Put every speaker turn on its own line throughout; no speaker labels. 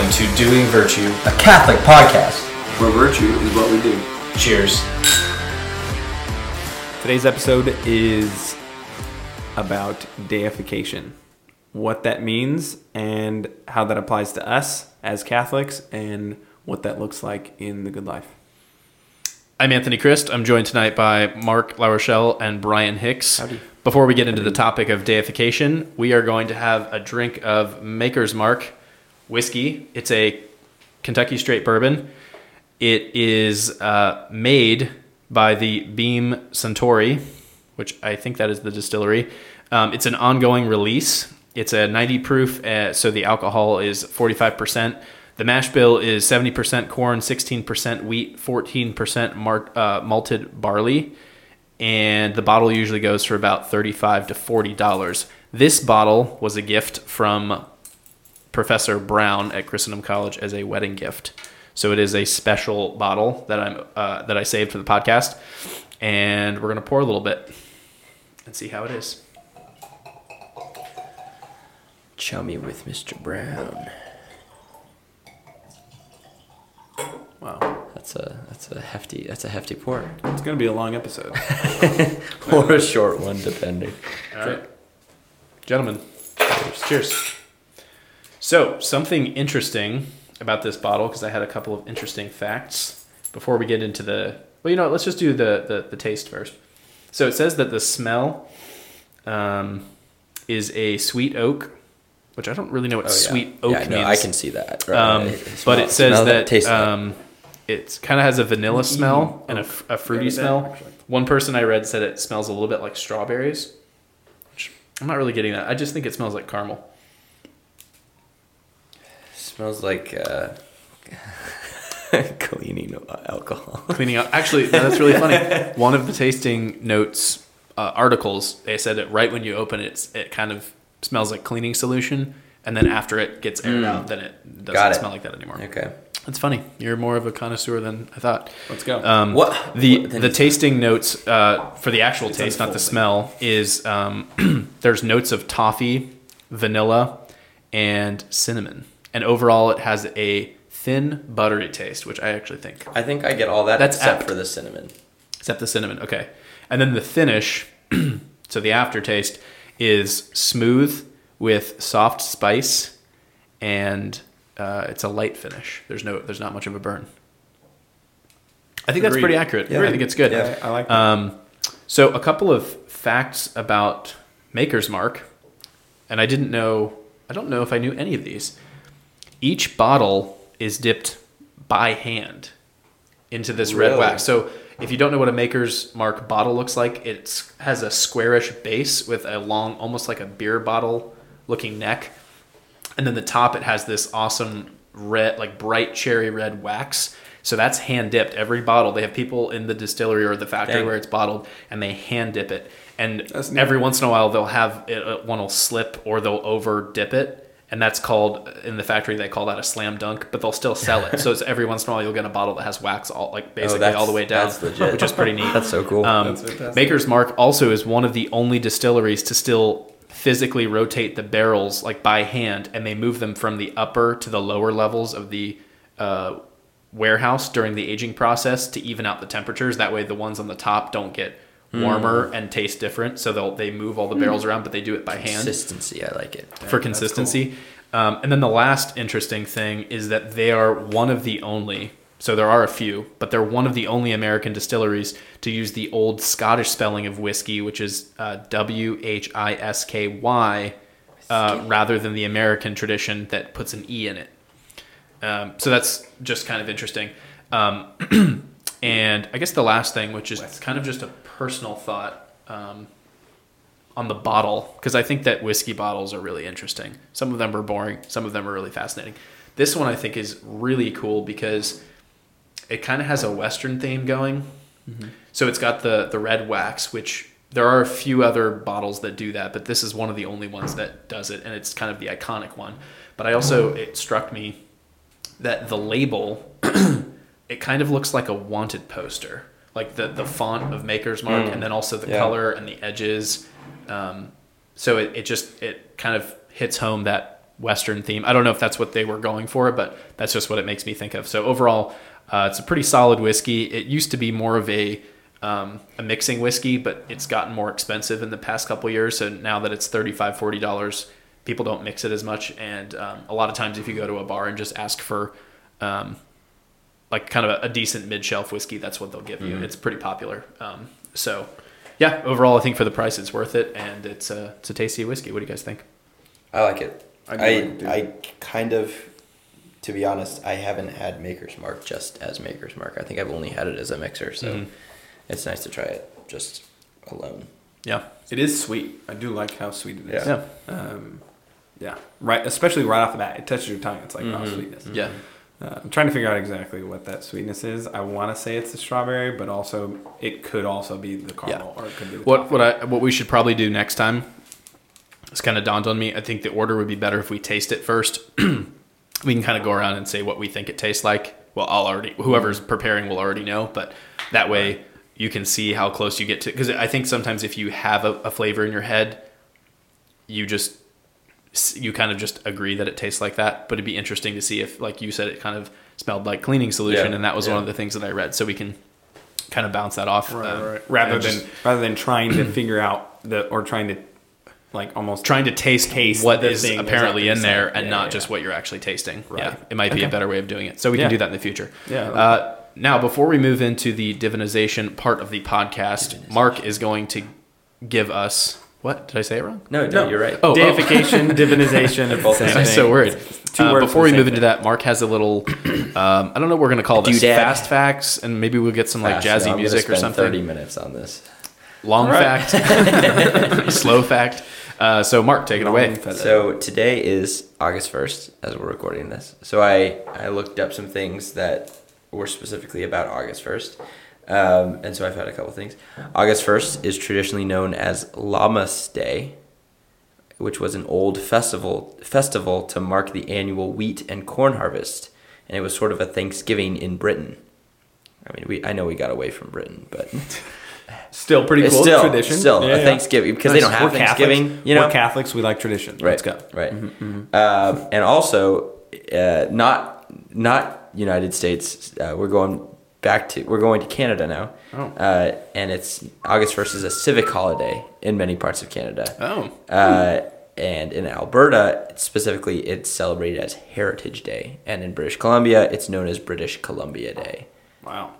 Welcome to Dewing Virtue.
a Catholic podcast.
where virtue is what we do.
Cheers.
Today's episode is about deification, what that means, and how that applies to us as Catholics, and what that looks like in the good life.
I'm Anthony Criste. I'm joined tonight by Mark LaRochelle and Brian Hicks. Before we get into the topic of deification, we are going to have a drink of Maker's Mark whiskey. It's a Kentucky straight bourbon. It is uh, made by the Beam Suntory, which I think that is the distillery. Um, it's an ongoing release. It's a 90 proof, uh, so the alcohol is 45%. The mash bill is 70% corn, 16% wheat, 14% mar- uh, malted barley, and the bottle usually goes for about 35 to $40. This bottle was a gift from Professor Brown at Christendom College as a wedding gift. So it is a special bottle that I'm uh, that I saved for the podcast, and we're gonna pour a little bit and see how it is.
Chummy with Mr. Brown.
Wow,
That's a that's a hefty that's a hefty pour.
it's going to be a long episode.
or a short one, depending.
All right, gentlemen, cheers. So something interesting about this bottle because I had a couple of interesting facts before we get into the. Well, you know, what, let's just do the, the the taste first. So it says that the smell um, is a sweet oak, which I don't really know what
Oh, yeah.
sweet oak
yeah,
means.
no, I can see that. Right.
Um, but it says that
that.
um, it kind of has a vanilla smell and a fruity
Yeah,
smell.
actually.
One person I read said it smells a little bit like strawberries. Which I'm not really getting that. I just think it smells like caramel.
Smells like uh, cleaning alcohol.
Cleaning up. Actually, no, that's really funny. One of the tasting notes uh, articles, they said that right when you open it, it kind of smells like cleaning solution. And then after it gets aired out, then it doesn't
it.
smell like that anymore.
Okay.
That's funny. You're more of a connoisseur than I thought.
Let's go.
Um,
What-
the
what- then
the
it's-
tasting notes uh, for the actual
It's
taste, not the smell, is um, there's notes of toffee, vanilla, and cinnamon, and overall it has a thin buttery taste, which I actually think,
I think I get all that
That's
except
apt.
for the cinnamon.
except the cinnamon. Okay, and then the finish, so the aftertaste is smooth with soft spice, and uh, it's a light finish. There's no there's not much of a burn. I think that's pretty accurate.
Yeah.
I think it's good.
Yeah, I like that.
Um, so a couple of facts about Maker's Mark, and I didn't know. I don't know if I knew any of these. Each bottle is dipped by hand into this red wax. So if you don't know what a Maker's Mark bottle looks like, it has a squarish base with a long, almost like a beer bottle looking neck, and then the top it has this awesome red, like bright cherry red wax. So that's hand dipped. Every bottle they have people in the distillery or the factory
Dang.
where it's bottled, and they hand dip it. And every once in a while they'll have it, uh, one will slip or they'll over dip it, and that's called in the factory they call that a slam dunk. But they'll still sell it. so it's every once in a while you'll get a bottle that has wax all like basically
Oh,
all the way down,
that's legit.
which is pretty neat.
That's so cool.
Um,
That's.
Maker's Mark also is one of the only distilleries to still physically rotate the barrels like by hand, and they move them from the upper to the lower levels of the uh, warehouse during the aging process to even out the temperatures. That way, the ones on the top don't get warmer and taste different. So they'll they move all the barrels around, but they do it by hand
Consistency, I like it.
for consistency. Um, and then the last interesting thing is that they are one of the only, so there are a few, but they're one of the only American distilleries to use the old Scottish spelling of whiskey, which is uh, W H I S K Y, uh, rather than the American tradition that puts an E in it. Um, so that's just kind of interesting. Um, and I guess the last thing, which is kind of just a personal thought um, on the bottle, because I think that whiskey bottles are really interesting. Some of them are boring, some of them are really fascinating. This one I think is really cool because it kind of has a Western theme going. So it's got the the red wax, which there are a few other bottles that do that, but this is one of the only ones that does it, and it's kind of the iconic one. But I also it struck me that the label it kind of looks like a wanted poster, like the the font of Maker's Mark, and then also the
Yeah.
color and the edges. Um, so it, it just it kind of hits home that Western theme. I don't know if that's what they were going for, but that's just what it makes me think of. So overall, uh, it's a pretty solid whiskey. It used to be more of a um, a mixing whiskey, but it's gotten more expensive in the past couple years. So now that it's 35 dollars, people don't mix it as much. And um, a lot of times, if you go to a bar and just ask for um, like kind of a, a decent mid shelf whiskey, that's what they'll give you. It's pretty popular. Um, so yeah, overall, I think for the price, it's worth it, and it's a it's a tasty whiskey. What do you guys think?
I like it.
I
I
like it.
I, kind of, to be honest, I haven't had Maker's Mark just as Maker's Mark. I think I've only had it as a mixer, so
Mhm.
it's nice to try it just alone.
Yeah,
It is sweet. I do like how sweet it is.
yeah,
Um, yeah. Right. Especially right off the bat, it touches your tongue. It's like raw
Mhm.
sweetness.
yeah.
Uh, I'm trying to figure out exactly what that sweetness is. I want to say it's the strawberry, but also it could also be the caramel or it could be the
What
toffee.
what I what we should probably do next time? It's kind of dawned on me. I think the order would be better if we taste it first. we can kind of go around and say what we think it tastes like. Well, I'll already whoever's preparing will already know, but that way you can see how close you get to. Because I think sometimes if you have a, a flavor in your head, you just you kind of just agree that it tastes like that. But it'd be interesting to see if, like you said, it kind of smelled like cleaning solution,
Yeah,
and that was
yeah.
one of the things that I read. So we can kind of bounce that off.
Right,
um,
right. Rather
and
than
just-
rather than trying to figure out the or trying to like almost
trying to taste,
Taste
what
the
is
thing
apparently in there and
Yeah,
not
yeah.
just what you're actually tasting.
Right.
Yeah, it might be a better way of doing it. So we
Yeah.
can do that in the future.
Yeah, I
Uh, now, before we move into the divinization part of the podcast, Mark is going to give us what did I say it wrong?
No, no, you're right.
Oh, oh.
deification, divinization,
They're both the
same
I'm so worried.
two
Uh,
words
before we move
same
into that, Mark has a little. Um, I don't know. what We're going to call this
Doodad.
fast facts, and maybe we'll get some like
Fast,
jazzy
so I'm gonna
music or something.
Thirty minutes on this.
Long
Right.
fact, slow fact. Uh, so, Mark, take it away.
So today is August first, as we're recording this. So I I looked up some things that were specifically about August first, um, and so I've had a couple things. August first is traditionally known as Lammas Day, which was an old festival festival to mark the annual wheat and corn harvest, and it was sort of a Thanksgiving in Britain. I mean, we I know we got away from Britain, but
Still pretty
it's
cool
still
tradition.
still
Yeah,
a
yeah.
Thanksgiving because they don't have
We're
Thanksgiving.
Catholics.
You know,
we're Catholics. We like tradition.
Right.
Let's go.
Right.
Mm-hmm,
Um, and also, uh, not not United States. Uh, we're going back to we're going to Canada now.
Oh.
Uh, and it's August first is a civic holiday in many parts of Canada.
Oh,
Uh, and in Alberta, specifically, it's celebrated as Heritage Day, and in British Columbia, it's known as British Columbia Day.
Wow.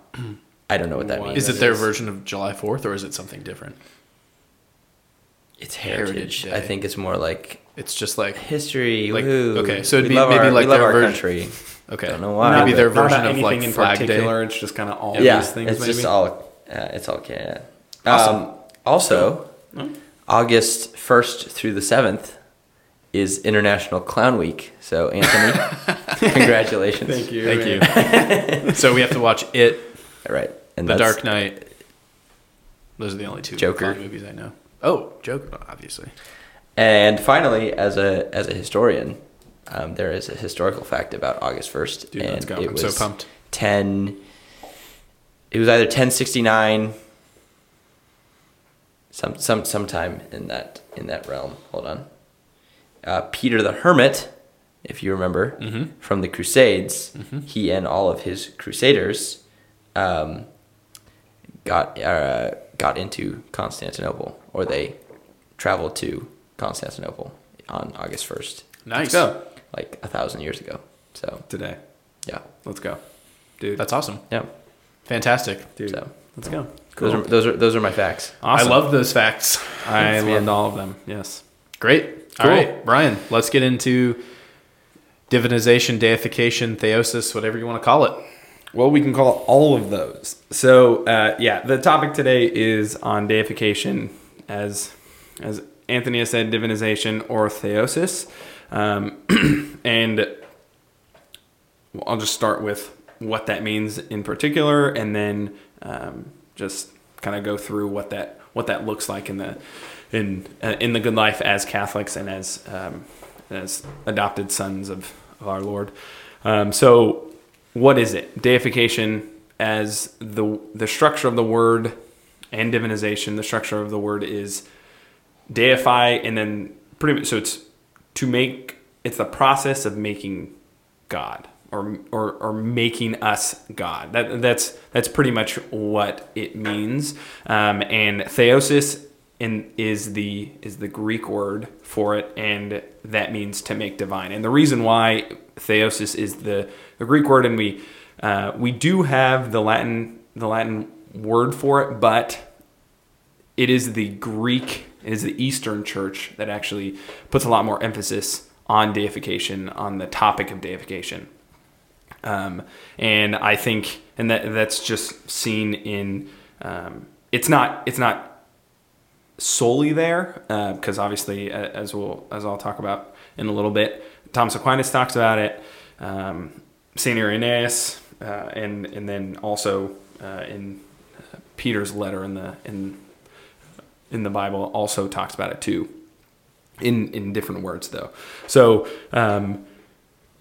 I don't know what that
Why
means.
is it their version of July Fourth, or is it something different?
It's
Heritage
Heritage.
Day?
I think it's more like
It's just like
history.
Like,
woohoo.
okay, so it'd
We
be
love
maybe
our,
like
we love
their
our
version-
country.
okay.
Don't know why,
Maybe their
Not
version
about
of like
anything in
Flag Day.
particular. It's just kind of all
yeah,
these things.
it's
maybe.
just all uh, it's all Canada.
Awesome.
Um, also, August first through the seventh is International Clown Week. So Anthony, congratulations.
Thank you.
Thank you. so we have to watch it,
All right, and
The Dark Knight. Those are the only two
Joker.
Bond movies I know. Oh, Joker, obviously.
And finally, as a as a historian, um, there is a historical fact about August first. And
let's go.
It
I'm
was
so pumped.
ten. It was either ten sixty nine. Some some sometime in that in that realm. Hold on. Uh, Peter the Hermit, if you remember
Mhm.
from the Crusades,
Mhm.
he and all of his Crusaders um, got uh, got into Constantinople, or they traveled to Constantinople on August first,
Nice.
Let's go
like a thousand years ago. So
today.
yeah,
Let's go, dude.
That's awesome.
yeah.
Fantastic.
dude.
So
Let's go.
those are those are those are my facts.
Awesome.
I love those facts.
I
Thanks, man.
loved all of them. Yes.
Great. All
Cool.
right, Brian, let's get into divinization, deification, theosis, whatever you want to call it.
Well, we can call it all of those. So, uh, yeah, the topic today is on deification, as as Anthony has said, divinization or theosis, um, and I'll just start with what that means in particular, and then um, just kind of go through what that what that looks like in the in uh, in the good life as Catholics and as um, as adopted sons of, of our Lord. Um, so, what is it? Deification as the the structure of the word and divinization. The structure of the word is deify, and then pretty much so it's to make it's the process of making God or or, or making us God. That that's that's pretty much what it means. Um, and theosis in, is the is the Greek word for it, and that means to make divine. And the reason why theosis is the, the Greek word, and we uh, we do have the Latin the Latin word for it, but it is the Greek, it is the Eastern Church that actually puts a lot more emphasis on deification, on the topic of deification. Um, and I think, and that that's just seen in, um, it's not it's not solely there because uh, obviously as we'll as I'll talk about in a little bit, Thomas Aquinas talks about it, um, Saint Irenaeus, uh, and and then also uh, in Peter's letter in the in in the Bible also talks about it too, in in different words though. So. Um,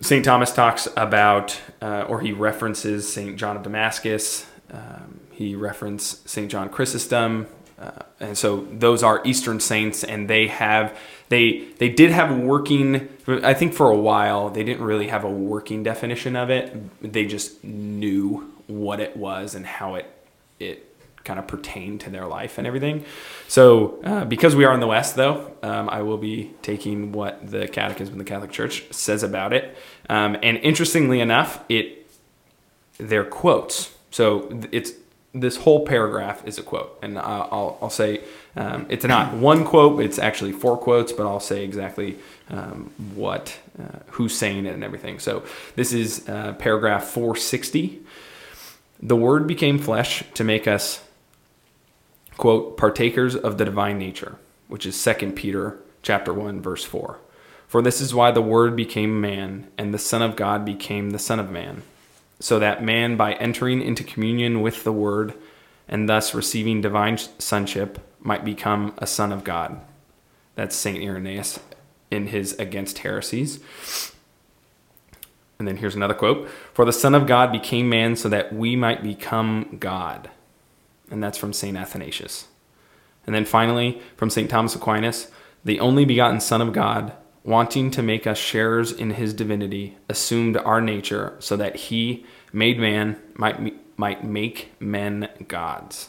St. Thomas talks about, uh, or he references St. John of Damascus. Um, he references St. John Chrysostom. Uh, and so those are Eastern saints, and they have they they did have working. I think for a while they didn't really have a working definition of it. They just knew what it was and how it it kind of pertain to their life and everything. So, uh, because we are in the West, though, um, I will be taking what the Catechism of the Catholic Church says about it. Um, and interestingly enough, it they're quotes. So it's this whole paragraph is a quote, and I'll, I'll say um, it's not one quote; it's actually four quotes. But I'll say exactly um, what uh, who's saying it and everything. So this is uh, paragraph 460. The Word became flesh to make us quote, partakers of the divine nature, which is 2 Peter chapter 1 verse 4. For this is why the word became man and the son of God became the son of man, so that man by entering into communion with the word and thus receiving divine sonship might become a son of God. That's St. Irenaeus in his Against Heresies. And then here's another quote For the Son of God became man so that we might become God and that's from St. Athanasius. And then finally, from St. Thomas Aquinas, the only begotten Son of God, wanting to make us sharers in his divinity, assumed our nature so that he, made man, might, might make men gods.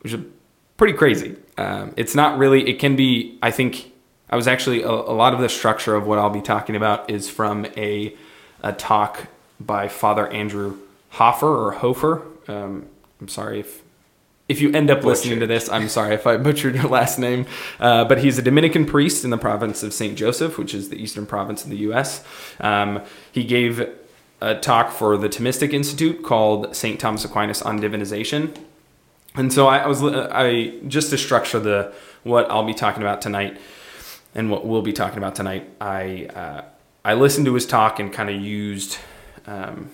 Which is pretty crazy. Um, it's not really, it can be, I think, I was actually, a, a lot of the structure of what I'll be talking about is from a, a talk by Father Andrew Hoffer or Hofer. Um, I'm sorry if if you end up listening to this, I'm sorry if I butchered your last name. Uh, but he's a Dominican priest in the province of St. Joseph, which is the eastern province in the U.S. Um, he gave a talk for the Thomistic Institute called St. Thomas Aquinas on Divinization. And so I, I was I just to structure the what I'll be talking about tonight and what we'll be talking about tonight. I uh, I listened to his talk and kind of used um,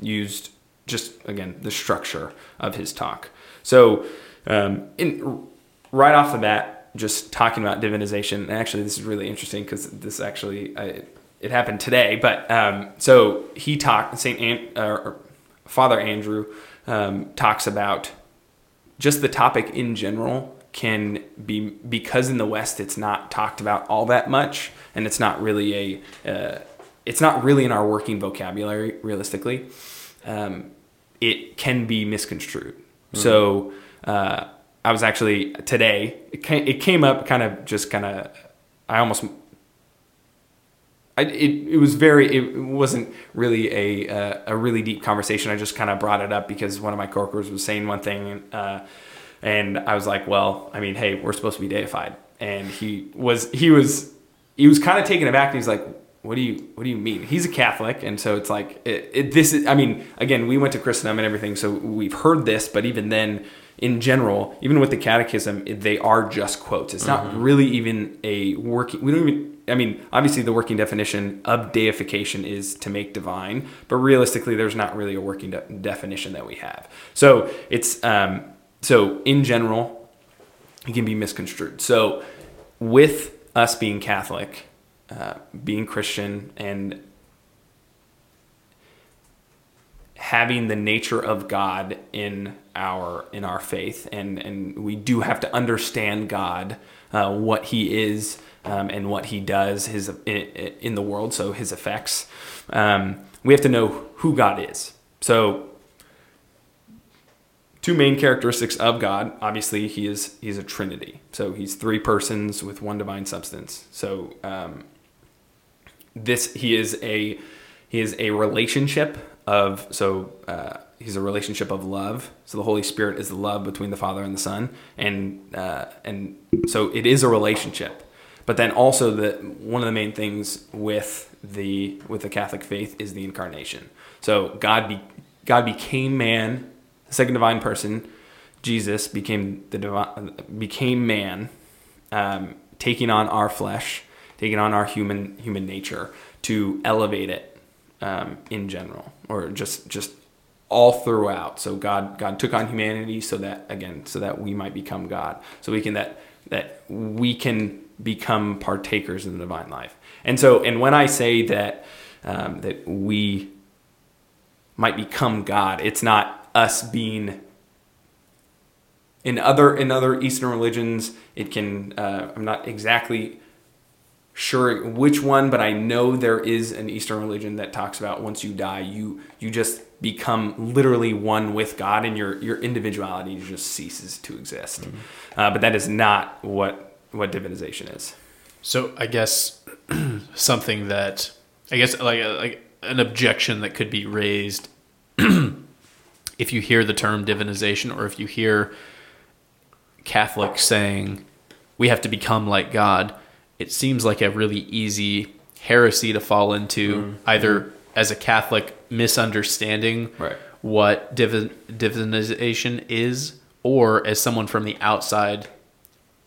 used just again the structure of his talk. So, um, in, right off the bat, just talking about divinization. And actually, this is really interesting because this actually it happened today. But um, so he talked. Saint An- uh, Father Andrew um, talks about just the topic in general can be because in the West it's not talked about all that much, and it's not really a uh, it's not really in our working vocabulary realistically. Um, it can be misconstrued. Mm-hmm. So uh, I was actually today. It came, it came up kind of just kind of. I almost. I, it, it was very it wasn't really a uh, a really deep conversation. I just kind of brought it up because one of my coworkers was saying one thing, uh, and I was like, "Well, I mean, hey, we're supposed to be deified," and he was he was he was kind of taken aback. And he's like, what do you what do you mean? He's a catholic and so it's like it, it, this is i mean again we went to christendom and everything so we've heard this but even then in general even with the catechism they are just quotes. It's not mm-hmm. really even a working we don't even i mean obviously the working definition of deification is to make divine but realistically there's not really a working de- definition that we have. So it's um so in general it can be misconstrued. So with us being catholic uh, being Christian and having the nature of God in our in our faith, and and we do have to understand God, uh, what He is, um, and what He does, His in, in the world. So His effects. Um, we have to know who God is. So two main characteristics of God. Obviously, he is he's a Trinity. So he's three persons with one divine substance. So um, this he is a he is a relationship of so uh, he's a relationship of love. So the Holy Spirit is the love between the Father and the Son, and uh, and so it is a relationship. But then also the one of the main things with the with the Catholic faith is the incarnation. So God be God became man, the second divine person. Jesus became the divine, became man, um, taking on our flesh, taking on our human human nature to elevate it um, in general, or just just all throughout. So God God took on humanity so that again so that we might become God. So we can that that we can become partakers in the divine life. And so and when I say that um, that we might become God, it's not us being in other in other Eastern religions. It can uh, I'm not exactly sure which one, but I know there is an Eastern religion that talks about once you die, you you just become literally one with God, and your your individuality just ceases to exist. Mm-hmm. Uh, but that is not what what divinization is.
So I guess something that I guess like like an objection that could be raised if you hear the term divinization or if you hear Catholics saying we have to become like God, it seems like a really easy heresy to fall into mm. either as a Catholic misunderstanding
right.
what divin- divinization is or as someone from the outside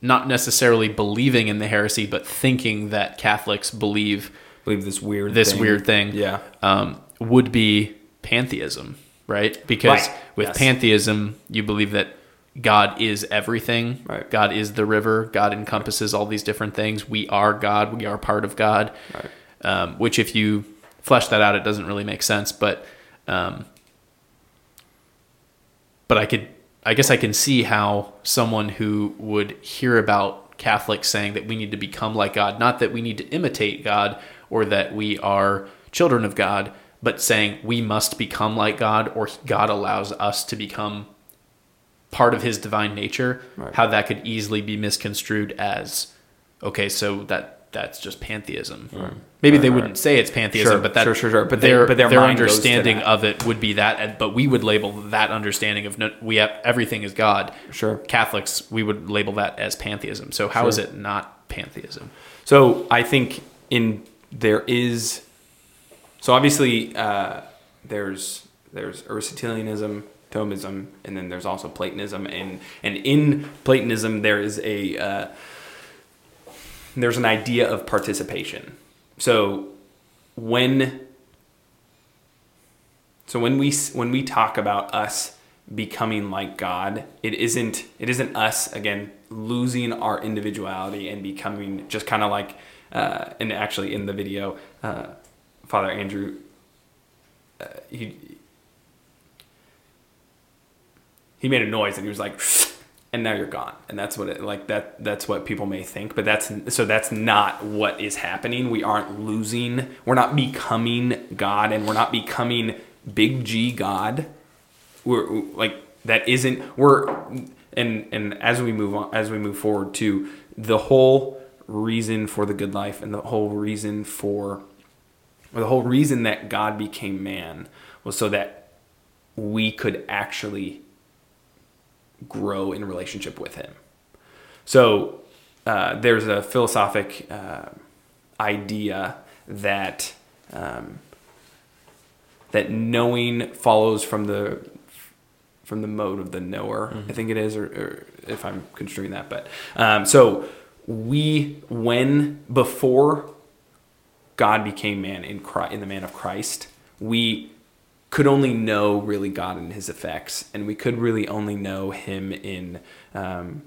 not necessarily believing in the heresy but thinking that Catholics believe
believe this weird
this
thing.
weird thing
yeah
um, would be pantheism right because
Right.
with
Yes.
pantheism you believe that God is everything.
Right.
God is the river. God encompasses all these different things. We are God. We are part of God.
Right.
um, which if you flesh that out it doesn't really make sense but um, but I could I guess I can see how someone who would hear about Catholics saying that we need to become like God, not that we need to imitate God or that we are children of God, but saying we must become like God or God allows us to become part of his divine nature,
Right.
how that could easily be misconstrued as okay, so that that's just pantheism. Maybe
Right,
they wouldn't say it's pantheism,
Sure,
but that
sure, sure, sure. But they-
their
but their
their
mind goes to
understanding of it would be that, and- but we would label that understanding of no, we have everything is God.
Sure.
Catholics we would label that as pantheism. So how is
Sure.
it not pantheism?
So I think in there is so obviously uh, there's there's Aristotelianism, Thomism, and then there's also Platonism, and and in Platonism there is a uh, there's an idea of participation. So when so when we when we talk about us becoming like God, it isn't it isn't us again losing our individuality and becoming just kind of like uh, and actually in the video, uh, Father Andrew, uh, he he made a noise and he was like, and now you're gone, and that's what it like that that's what people may think, but that's so that's not what is happening. We aren't losing. We're not becoming God, and we're not becoming big G God we're like that isn't we're and and as we move on as we move forward to the whole reason for the good life and the whole reason for or the whole reason that God became man was so that we could actually grow in relationship with him so uh, there's a philosophic uh, idea that um, that knowing follows from the from the mode of the knower. I think it is, or, or if I'm construing that. But um, so we, when before God became man in Christ, in the man of Christ, we could only know really God and His effects, and we could really only know Him in um,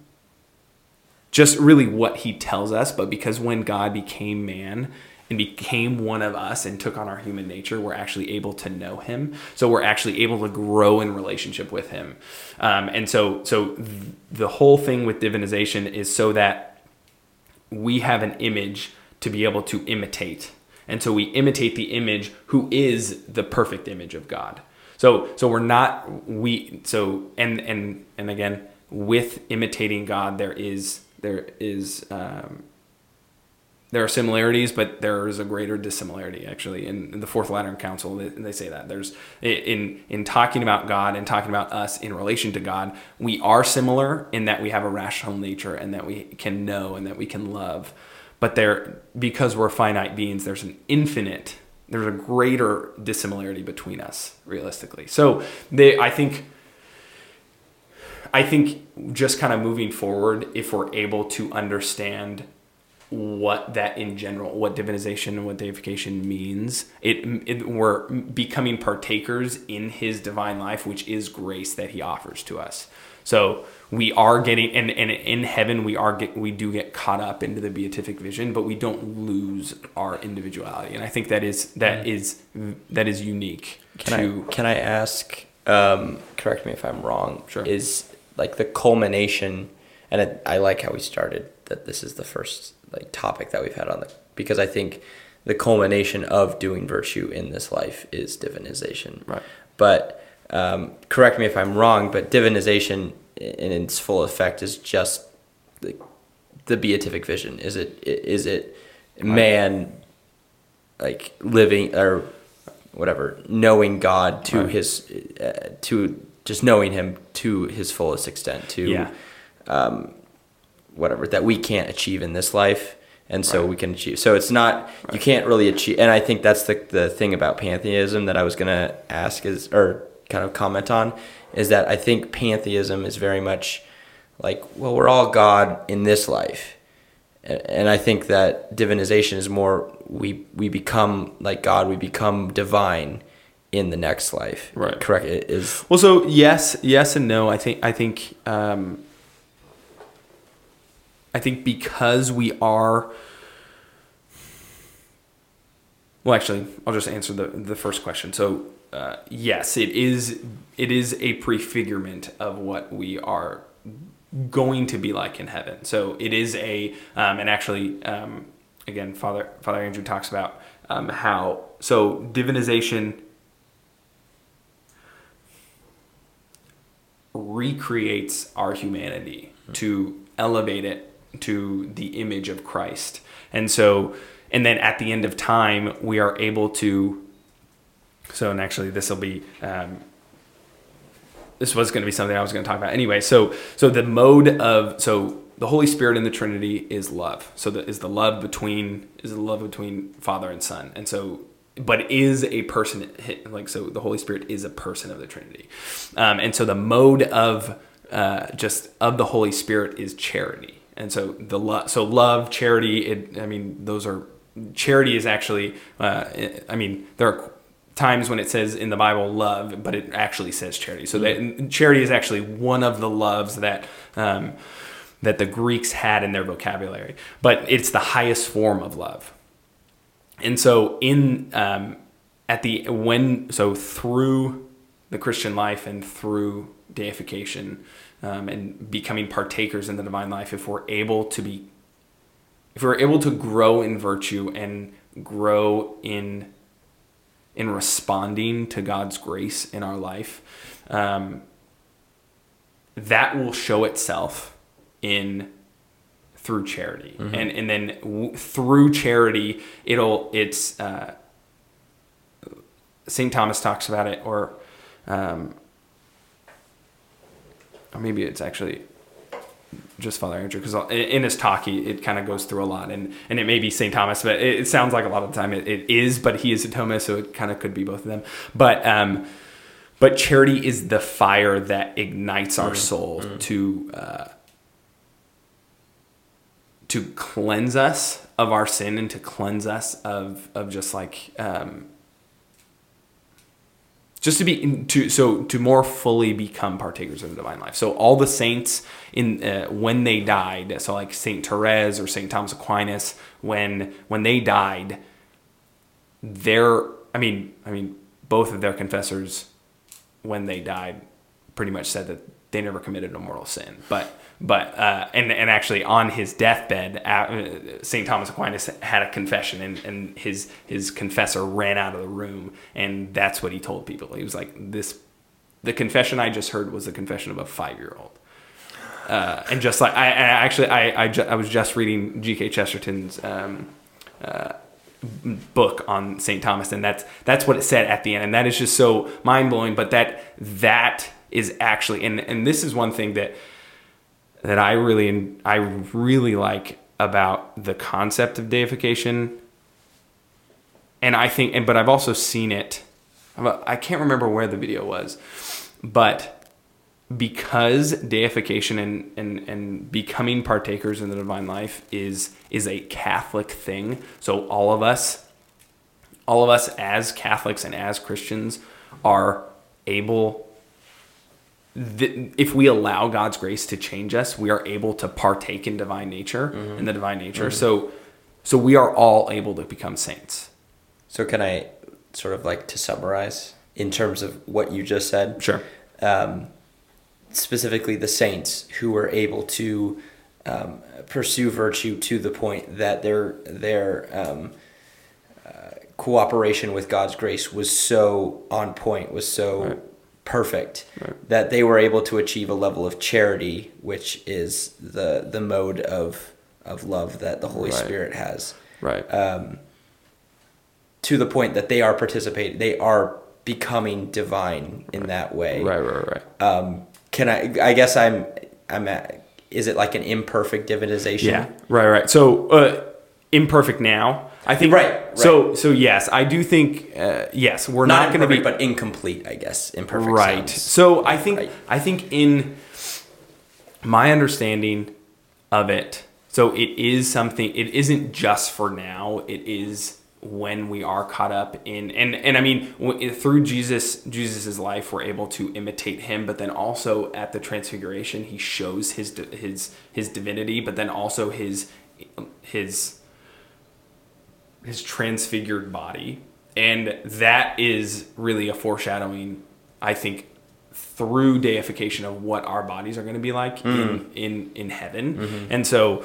just really what He tells us. But because when God became man and became one of us and took on our human nature, we're actually able to know him. So we're actually able to grow in relationship with him. Um, and so, so th- the whole thing with divinization is so that we have an image to be able to imitate. And so we imitate the image who is the perfect image of God. So so we're not we so and and and again with imitating God there is there is um, there are similarities, but there is a greater dissimilarity. Actually, in, in the Fourth Lateran Council, they, they, say that there's in in talking about God and talking about us in relation to God, we are similar in that we have a rational nature and that we can know and that we can love. But there, because we're finite beings, there's an infinite there's a greater dissimilarity between us realistically. So they i think i think just kind of moving forward if we're able to understand what that in general what divinization and what deification means it, it we're becoming partakers in his divine life which is grace that he offers to us so we are getting and, and in heaven we are get, we do get caught up into the beatific vision but we don't lose our individuality and i think that is that mm. is that is unique
can
to
I, can i ask um, correct me if i'm wrong
sure.
is like the culmination and it, i like how we started that this is the first like topic that we've had on the because i think the culmination of doing virtue in this life is divinization
right
but um, correct me if i'm wrong but divinization in its full effect is just the, the beatific vision. Is it is it man like living or whatever knowing God to right. his uh, to just knowing him to his fullest extent to
yeah.
um, whatever that we can't achieve in this life and so right. we can achieve so it's not right. you can't really achieve and i think that's the, the thing about pantheism that i was going to ask is or kind of comment on is that I think pantheism is very much like, well, we're all God in this life. And I think that divinization is more we we become like God, we become divine in the next life.
Right.
Correct. It is
well. So yes, yes, and no. I think I think um, I think because we are. Well, actually, I'll just answer the the first question. So uh, yes, it is. It is a prefigurement of what we are going to be like in heaven. So it is a, um, and actually, um, again, Father Father Andrew talks about um, how so divinization recreates our humanity mm-hmm. to elevate it to the image of Christ, and so, and then at the end of time, we are able to so, and actually, this will be. Um, this was going to be something I was going to talk about anyway. So, so the mode of so the Holy Spirit in the Trinity is love. So that is the love between is the love between Father and Son, and so but is a person like so the Holy Spirit is a person of the Trinity, um, and so the mode of uh, just of the Holy Spirit is charity, and so the love so love charity. It, I mean those are charity is actually uh, I mean there are times when it says in the Bible love, but it actually says charity. So that charity is actually one of the loves that um, that the Greeks had in their vocabulary, but it's the highest form of love. And so in um, at the when so through the Christian life and through deification um, and becoming partakers in the divine life, if we're able to be if we're able to grow in virtue and grow in in responding to God's grace in our life, um, that will show itself in through charity, mm-hmm. and and then w- through charity, it'll it's uh, Saint Thomas talks about it, or um, or maybe it's actually just Father Andrew because in his talk he, it kind of goes through a lot and and it may be St. Thomas but it, it, sounds like a lot of the time it, it is but he is a Thomist so it kind of could be both of them but um but charity is the fire that ignites our mm. soul mm. to uh, to cleanse us of our sin and to cleanse us of of just like um just to be to so to more fully become partakers of the divine life. So all the saints in uh, when they died, so like Saint Therese or Saint Thomas Aquinas, when when they died, their I mean I mean both of their confessors when they died pretty much said that they never committed a mortal sin. But but uh, and and actually on his deathbed, uh, Saint Thomas Aquinas had a confession, and, and his his confessor ran out of the room, and that's what he told people. He was like, "This, the confession I just heard was the confession of a five year old." Uh, and just like I, I actually I I, ju- I was just reading G.K. Chesterton's um, uh, book on St. Thomas, and that's that's what it said at the end, and that is just so mind blowing. But that that is actually, and and this is one thing that that I really I really like about the concept of deification, and I think, and but I've also seen it. I can't remember where the video was, but because deification and, and, and becoming partakers in the divine life is is a Catholic thing. So all of us, all of us as Catholics and as Christians are able if we allow God's grace to change us, we are able to partake in divine nature, mm-hmm. in the divine nature. Mm-hmm. So so we are all able to become saints.
So can I sort of like to summarize in terms of what you just said?
Sure.
Um, specifically the saints who were able to um, pursue virtue to the point that their their um, uh, cooperation with God's grace was so on point, was so right. Perfect right. that they were able to achieve a level of charity, which is the the mode of of love that the Holy right. Spirit has.
Right.
Um, to the point that they are participating, they are becoming divine in that way.
Right, right, right.
Um, can I? I guess I'm. I'm at. Is it like an imperfect divinization?
Yeah. Right. Right. So uh, imperfect now. I think.
Right. right.
So so yes, I do think uh, yes. We're not, not going to be,
but incomplete. I guess imperfect.
Right. So I think right. I think in my understanding of it, so it is something. It isn't just for now. It is when we are caught up in and and I mean through Jesus Jesus's life we're able to imitate him but then also at the transfiguration he shows his his his divinity but then also his his his transfigured body and that is really a foreshadowing I think through deification of what our bodies are going to be like mm. in in in heaven mm-hmm. and so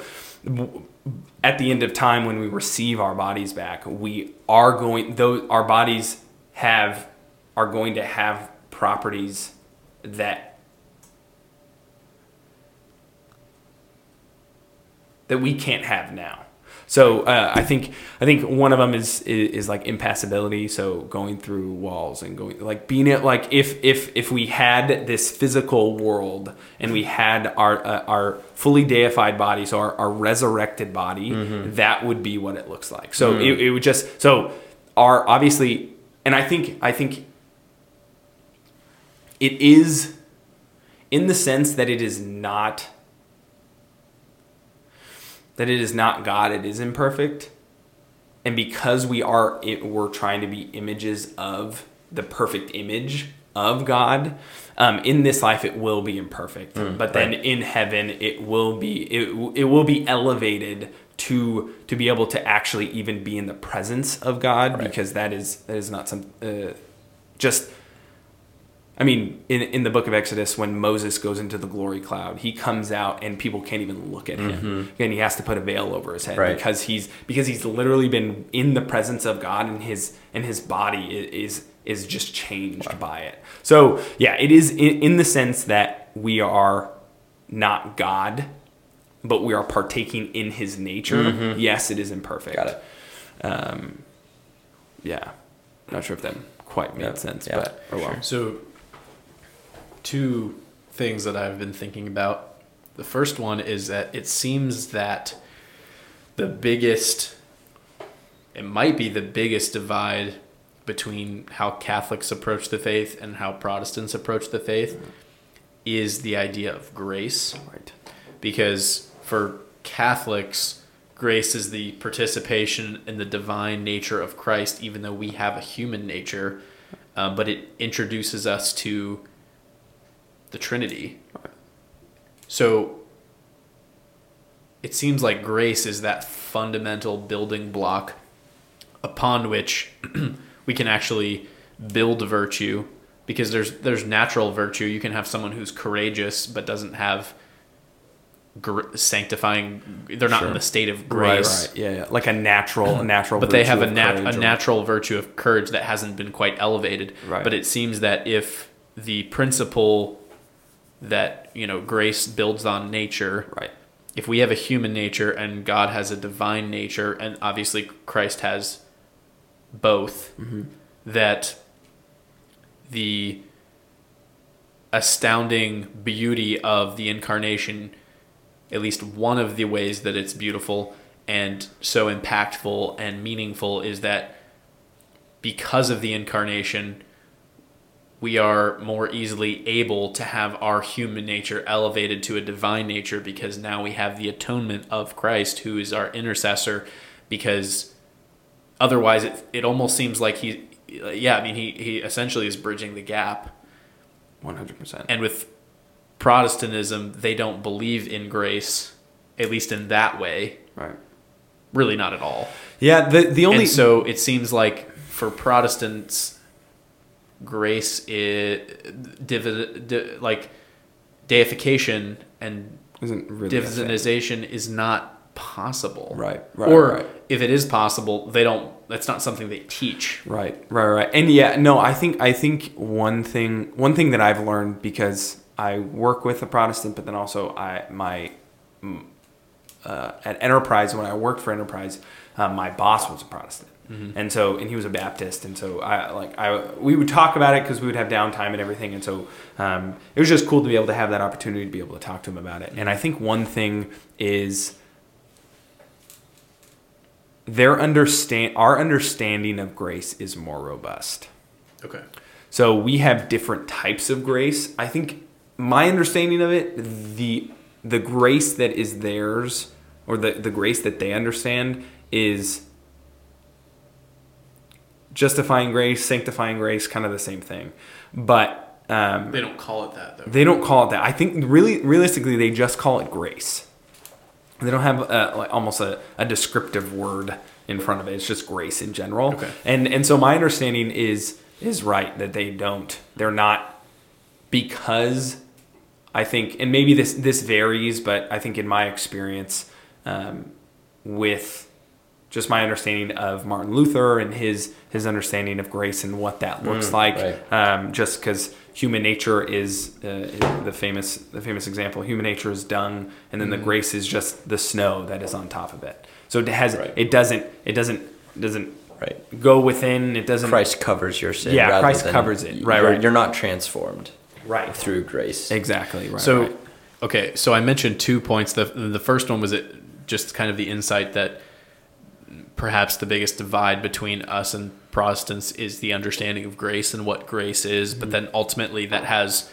at the end of time when we receive our bodies back we are going though our bodies have are going to have properties that that we can't have now so uh, I think I think one of them is, is, is like impassibility. So going through walls and going like being it like if if if we had this physical world and we had our uh, our fully deified body, so our, our resurrected body, mm-hmm. that would be what it looks like. So mm. it, it would just so our obviously, and I think I think it is in the sense that it is not that it is not God, it is imperfect. And because we are it, we're trying to be images of the perfect image of God, um, in this life it will be imperfect. Mm, but then right. in heaven it will be it, it will be elevated to to be able to actually even be in the presence of God right. because that is that is not some uh, just I mean, in, in the book of Exodus, when Moses goes into the glory cloud, he comes out and people can't even look at him, mm-hmm. and he has to put a veil over his head right. because he's because he's literally been in the presence of God, and his and his body is is just changed wow. by it. So yeah, it is in, in the sense that we are not God, but we are partaking in His nature. Mm-hmm. Yes, it is imperfect.
Got it.
Um, yeah, not sure if that quite made sense, yeah, but
oh well. Sure. So two things that I've been thinking about. The first one is that it seems that the biggest, it might be the biggest divide between how Catholics approach the faith and how Protestants approach the faith is the idea of grace.
Right.
Because for Catholics, grace is the participation in the divine nature of Christ, even though we have a human nature, uh, but it introduces us to the Trinity. So it seems like grace is that fundamental building block upon which we can actually build virtue because there's there's natural virtue. You can have someone who's courageous but doesn't have gr- sanctifying. They're not in the state of grace.
right. Yeah, yeah. Like a natural, a natural.
but they have a, nat-
courage
a
or-
natural virtue of courage that hasn't been quite elevated.
Right.
But it seems that if the principle that you know grace builds on nature,
Right.
if we have a human nature and God has a divine nature, and obviously Christ has both, mm-hmm. that the astounding beauty of the incarnation, at least one of the ways that it's beautiful and so impactful and meaningful, is that because of the incarnation, we are more easily able to have our human nature elevated to a divine nature because now we have the atonement of Christ, who is our intercessor. Because otherwise, it, it almost seems like he, yeah, I mean, he, he essentially is bridging the gap.
One hundred percent.
And with Protestantism, they don't believe in grace, at least in that way.
Right.
Really, not at all.
Yeah. The the only
and so it seems like for Protestants, grace is divi- di- like deification and
isn't really
divinization is not possible.
Right, right,
or
right.
if it is possible, they don't. That's not something they teach.
Right, right, right. And yeah, no, I think I think one thing one thing that I've learned because I work with a Protestant, but then also I my uh, at Enterprise when I worked for Enterprise, uh, my boss was a Protestant. And so, and he was a Baptist, and so I like I we would talk about it because we would have downtime and everything, and so um, it was just cool to be able to have that opportunity to be able to talk to him about it. And I think one thing is their understand our understanding of grace is more robust.
Okay.
So we have different types of grace. I think my understanding of it, the the grace that is theirs, or the, the grace that they understand is justifying grace, sanctifying grace, kind of the same thing. But um,
They don't call it that though.
they don't call it that. I think really, realistically, they just call it grace. They don't have uh like almost a, a descriptive word in front of it. It's just grace in general.
Okay.
And and so my understanding is is right that they don't. They're not because I think, and maybe this this varies, but I think in my experience um, with just my understanding of Martin Luther and his his understanding of grace and what that looks
Mm,
like,
right.
um, just because human nature is uh, the famous the famous example. Human nature is dung, and then the grace is just the snow that is on top of it. So it has
Right.
it doesn't it doesn't doesn't
Right.
go within. It doesn't
Christ covers your sin.
Yeah, Christ
than-
covers it. Right,
you're,
right.
You're not transformed
right
through grace.
exactly right.
so
right.
okay so i mentioned two points the the first one was it just kind of the insight that perhaps the biggest divide between us and protestants is the understanding of grace and what grace is but then ultimately that has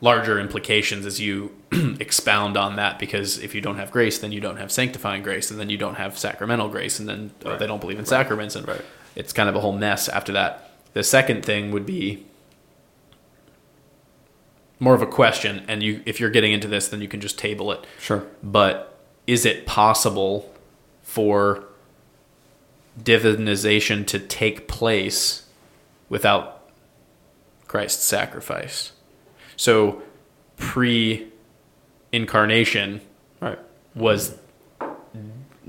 larger implications as you expound on that because if you don't have grace then you don't have sanctifying grace and then you don't have sacramental grace and then uh, they don't believe in sacraments and
Right.
it's kind of a whole mess after that. The second thing would be more of a question and you if you're getting into this then you can just table it.
Sure.
but is it possible for divinization to take place without Christ's sacrifice so pre incarnation
Right.
was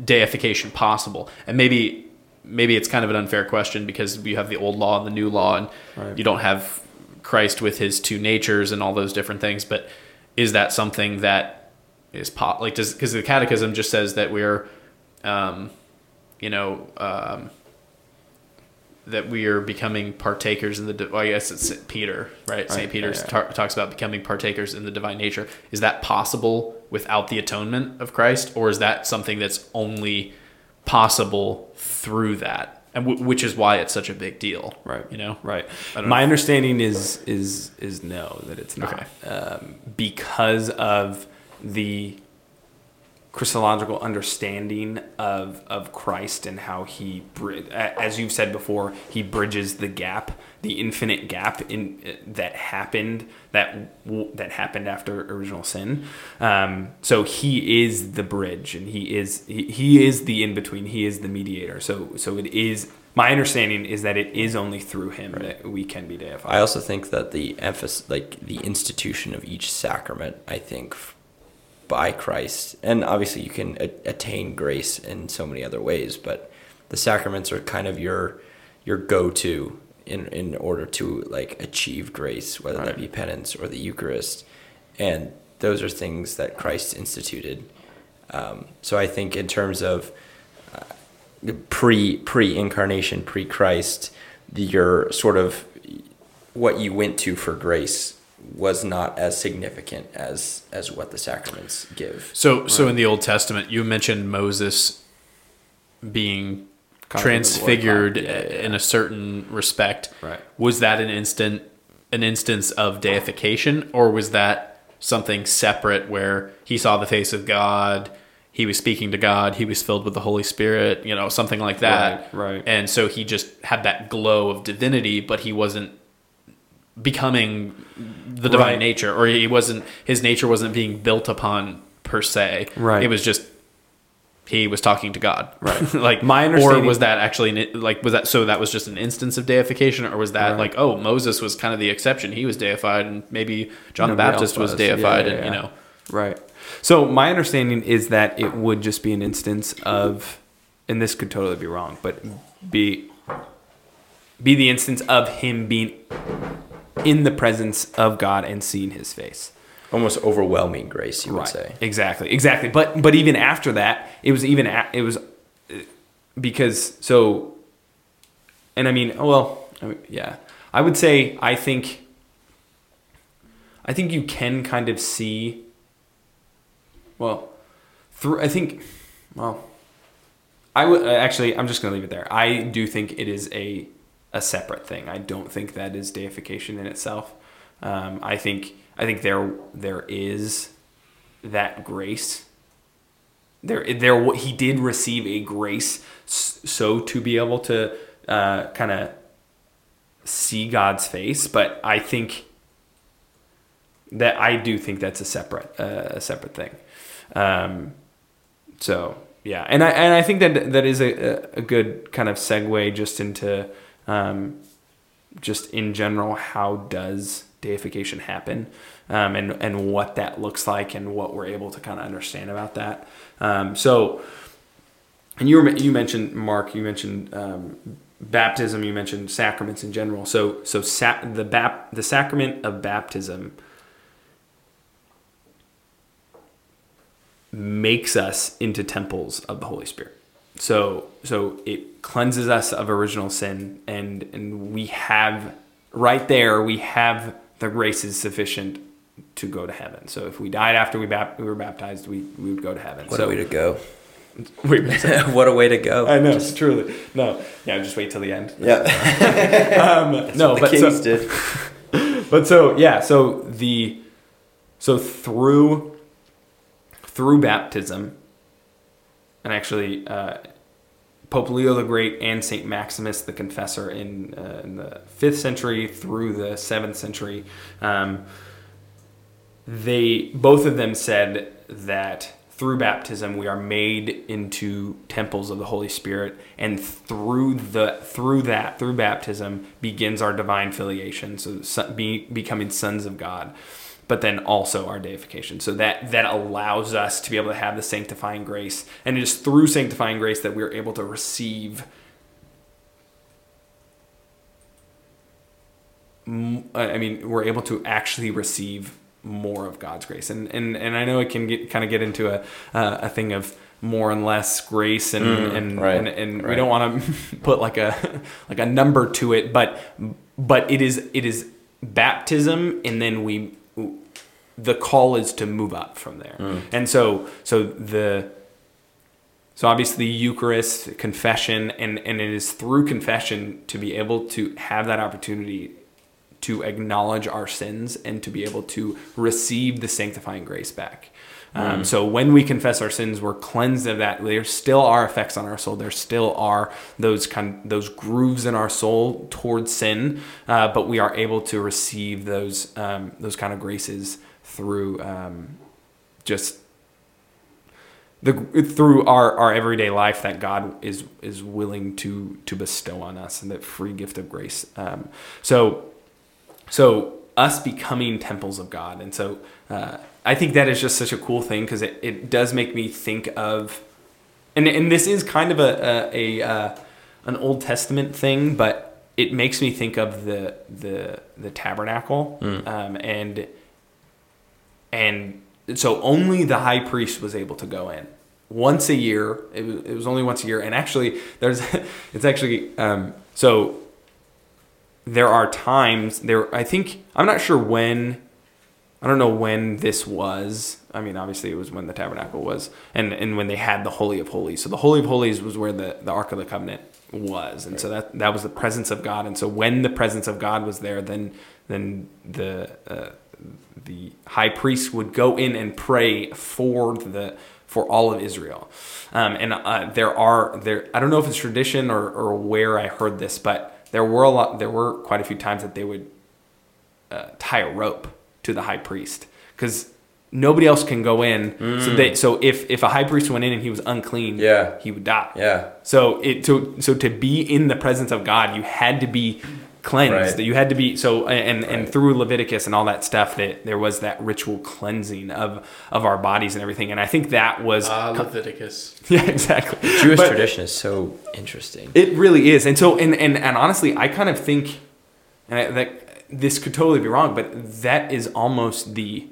deification possible and maybe maybe it's kind of an unfair question because you have the old law and the new law and
Right.
you don't have christ with his two natures and all those different things but is that something that is po- like does because the catechism just says that we're um you know um that we are becoming partakers in the di- well, I guess it's. Peter, right? St.
Right,
Peter
yeah, yeah.
talks about becoming partakers in the divine nature. Is that possible without the atonement of Christ, or is that something that's only possible through that? And w- which is why it's such a big deal,
Right.
You know,
Right. My
know.
understanding is is is no that it's not
Okay.
um, because of the Christological understanding of of Christ and how he, as you've said before, he bridges the gap, the infinite gap in uh, that happened that that happened after original sin. Um, so he is the bridge, and he is he, he is the in between. He is the mediator. So so it is my understanding is that it is only through him that we can be deified.
I also think that the emphasis, like the institution of each sacrament, I think by Christ, and obviously you can a- attain grace in so many other ways, but the sacraments are kind of your your go-to in in order to like achieve grace, whether
Right.
that be penance or the Eucharist, and those are things that Christ instituted. Um, so I think in terms of pre pre incarnation, pre Christ, your sort of what you went to for grace was not as significant as as what the sacraments give.
So, so in the Old Testament, you mentioned Moses being transfigured
loincloth. Yeah, yeah,
in a certain respect.
Right.
Was that an instant, an instance of deification, or was that something separate where he saw the face of God, he was speaking to God, he was filled with the Holy Spirit, you know, something like that.
Right, right.
And so he just had that glow of divinity, but he wasn't becoming the divine
Right.
nature or he wasn't his nature wasn't being built upon per se
Right.
it was just he was talking to god
Right.
like
My understanding or
was that actually like was that so that was just an instance of deification or was that
Right.
like oh moses was kind of the exception he was deified and maybe john the baptist was
was. Yeah,
deified
yeah,
and you know
Right. So my understanding is that it would just be an instance of, and this could totally be wrong, but be be the instance of him being in the presence of God and seeing His face.
Almost overwhelming grace, you would say.
Exactly. Exactly. But but even after that, it was even a, it was uh, because so, and I mean, well, I mean, yeah, I would say I think I think you can kind of see. Well, through I think, well, I would actually. I'm just gonna leave it there. I do think it is a a separate thing. I don't think that is deification in itself. Um, I think I think there there is that grace. There there he did receive a grace so to be able to uh, kind of see God's face, but I think that I do think that's a separate uh, a separate thing. Um, so yeah, and I and I think that that is a, a good kind of segue just into um, just in general how does deification happen um, and and what that looks like and what we're able to kind of understand about that. Um, so and you were you mentioned Mark, you mentioned um, baptism, you mentioned sacraments in general. So so sa- the bap- the sacrament of baptism makes us into temples of the Holy Spirit. So so it cleanses us of original sin and and we have right there we have the grace is sufficient to go to heaven. So if we died after we, bap- we were baptized, we, we would go to heaven.
What
so
a way to go.
wait,
what a way to go.
I know, truly. No, yeah, just wait till the end.
Yeah.
Um, no,
the
but
kings
so,
did.
but so yeah, so the so through through baptism, and actually uh, Pope Leo the Great and Saint Maximus the Confessor in, uh, in the fifth century through the seventh century, um, they both of them said that through baptism we are made into temples of the Holy Spirit, and through the through that through baptism begins our divine filiation, so son- be, becoming sons of God. But then also our deification, so that that allows us to be able to have the sanctifying grace, and it is through sanctifying grace that we are able to receive I mean, we're able to actually receive more of God's grace, and and and I know it can get kind of get into a uh, a thing of more and less grace, and
Mm,
and,
right,
and and we don't want to put like a like a number to it, but but it is it is baptism, and then we the call is to move up from there,
Mm.
and so so the so obviously Eucharist, confession, and, and it is through confession to be able to have that opportunity to acknowledge our sins and to be able to receive the sanctifying grace back. Um, so when we confess our sins, we're cleansed of that. There still are effects on our soul. There still are those kind those grooves in our soul towards sin, uh, but we are able to receive those um, those kind of graces through um, just the through our, our everyday life that God is is willing to to bestow on us and that free gift of grace. Um, so so us becoming temples of God, and so uh, I think that is just such a cool thing because it, it does make me think of, and and this is kind of a a, a uh, an Old Testament thing, but it makes me think of the the the tabernacle um, and and so only the high priest was able to go in once a year. It was, it was only once a year, and actually, there's it's actually um, so there are times there. I think I'm not sure when. I don't know when this was. I mean, obviously, it was when the tabernacle was, and and when they had the holy of holies. So the holy of holies was where the the ark of the covenant was, and so that that was the presence of God. And so when the presence of God was there, then then the uh, the high priest would go in and pray for the for all of Israel. Um, and uh, there are there I don't know if it's tradition or, or where I heard this, but there were a lot there were quite a few times that they would uh, tie a rope to the high priest because nobody else can go in. So they so if if a high priest went in and he was unclean,
Yeah.
he would die.
Yeah.
So it so so to be in the presence of God, you had to be cleansed.
Right.
You had to be so and and
Right.
through Leviticus and all that stuff that there was that ritual cleansing of of our bodies and everything. And I think that was
Ah, Leviticus.
yeah exactly
Jewish
But
tradition is so interesting.
It really is. And so and and and honestly, I kind of think and I, that this could totally be wrong, but that is almost the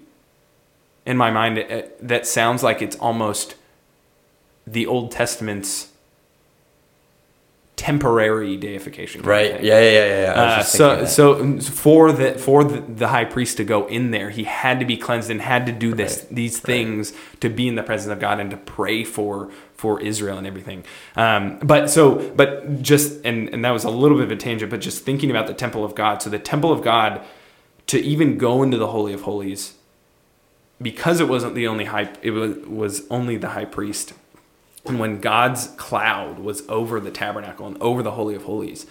in my mind uh, that sounds like it's almost the Old Testament's temporary deification.
Right. Yeah, yeah, yeah, yeah.
Uh, so, so for the for the, the high priest to go in there, he had to be cleansed and had to do this
Right.
these things to be in the presence of God and to pray for for Israel and everything. Um, but so, but just and and that was a little bit of a tangent, but just thinking about the temple of God. So the temple of God to even go into the holy of holies because it wasn't the only high it was, was only the high priest and when god's cloud was over the tabernacle and over the holy of holies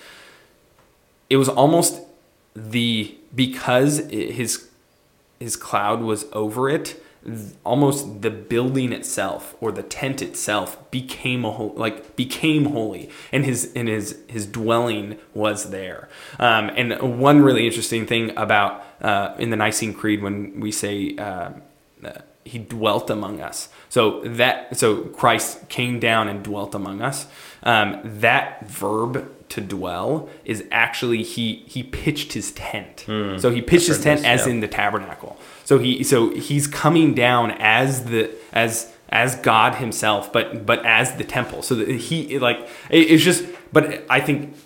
it was almost the because it, his his cloud was over it almost the building itself or the tent itself became a whole like became holy and his and his his dwelling was there. Um, and one really interesting thing about uh, in the nicene creed when we say uh, uh, he dwelt among us. So that so christ came down and dwelt among us. Um, that verb to dwell is actually he he pitched his tent. So he pitched his tent
this,
as
yeah.
in the tabernacle. So he so he's coming down as the as as god himself but but as the temple. So that he like it- it's just but i think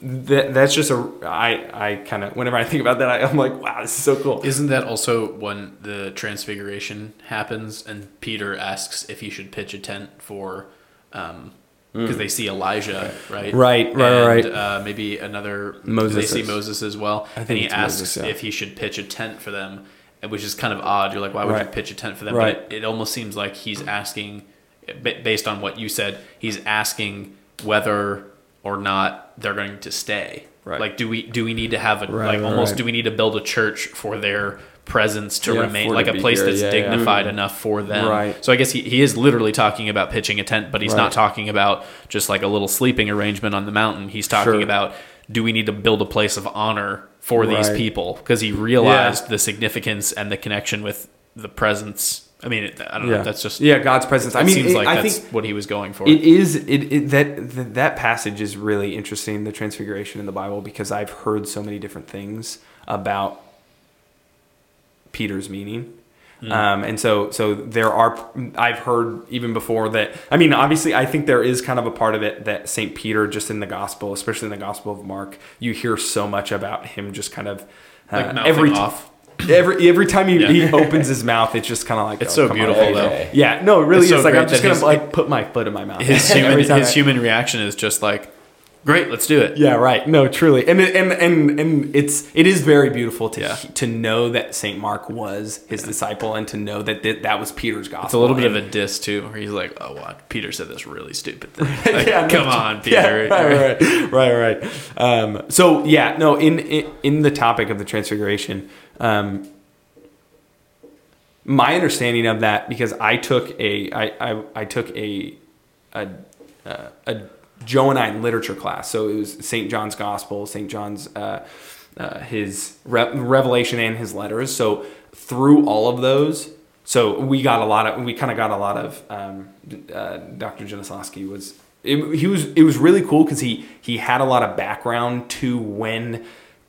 that that's just a i i kind of whenever i think about that I, i'm like wow this is so cool
Isn't that also when the transfiguration happens and Peter asks if he should pitch a tent for, because they see Elijah, right?
Hmm. Right, right,
and,
right.
Uh, maybe another.
Moses
They see Moses as well,
I think
and he asks
Moses, yeah.
if he should pitch a tent for them, which is kind of odd. You're like, why would you pitch a tent for them?
Right.
But it, it almost seems like he's asking, based on what you said, he's asking whether or not they're going to stay.
Right.
Like, do we do we need to have a
Right,
like almost
right.
do we need to build a church for their presence to
Yeah,
remain like
to
a place
here,
that's
yeah, yeah.
dignified enough for them
Right.
so i guess he, he is literally talking about pitching a tent but he's
Right.
not talking about just like a little sleeping arrangement on the mountain he's talking
Sure.
about do we need to build a place of honor for these people because he realized the significance and the connection with the presence i mean i don't know
yeah
that's just
yeah god's presence
it
i mean
seems
it-
like
i
that's
think
what he was going for
It is it, it that that passage is really interesting, the transfiguration in the Bible, because I've heard so many different things about Peter's meaning. Um, and so, so there are. I've heard even before that. I mean, obviously, I think there is kind of a part of it that Saint Peter, just in the gospel, especially in the Gospel of Mark, you hear so much about him, just kind of uh,
like
every
off
every every time he,
Yeah.
he opens his mouth, it's just kind of like
It's
oh,
so
on,
beautiful,
Peter.
though.
Yeah, no, it really
It's so
is. Like I'm just gonna
his-
like put my foot in my mouth.
his human his
I-
human reaction is just like great let's do it
Yeah, right. No, truly, and it- and and and it's it is very beautiful to
Yeah.
to know that Saint Mark was his disciple, and to know that that, that was Peter's gospel.
It's a little bit of a diss too, where he's like, "Oh, what? Peter said this really stupid thing. Like,
Yeah, no,
come on, Peter."
Yeah, right, right, right, right. Um, so yeah, no. In, in in the topic of the transfiguration, um, my understanding of that because I took a I I, I took a a, uh, a Johannine literature class. So it was St. John's Gospel, St. John's uh, uh, his Re- Revelation and his letters. So through all of those, so we got a lot of we kind of got a lot of um, uh, Dr. Janislawski was it, he was it was really cool because he he had a lot of background to when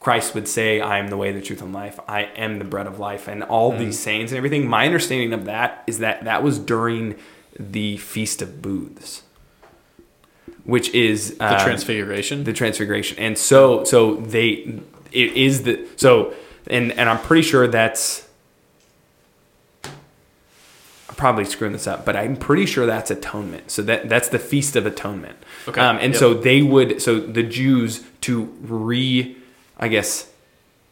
Christ would say, I am the way, the truth, and life. I am the bread of life, and all these sayings and everything. My understanding of that is that that was during the Feast of Booths, which is
The
um,
Transfiguration.
the Transfiguration, and so so they it is the so and and I'm pretty sure that's probably screwing this up, but I'm pretty sure that's atonement. So that that's the Feast of Atonement.
Okay,
Um, and
yep.
so they would so the Jews to re I guess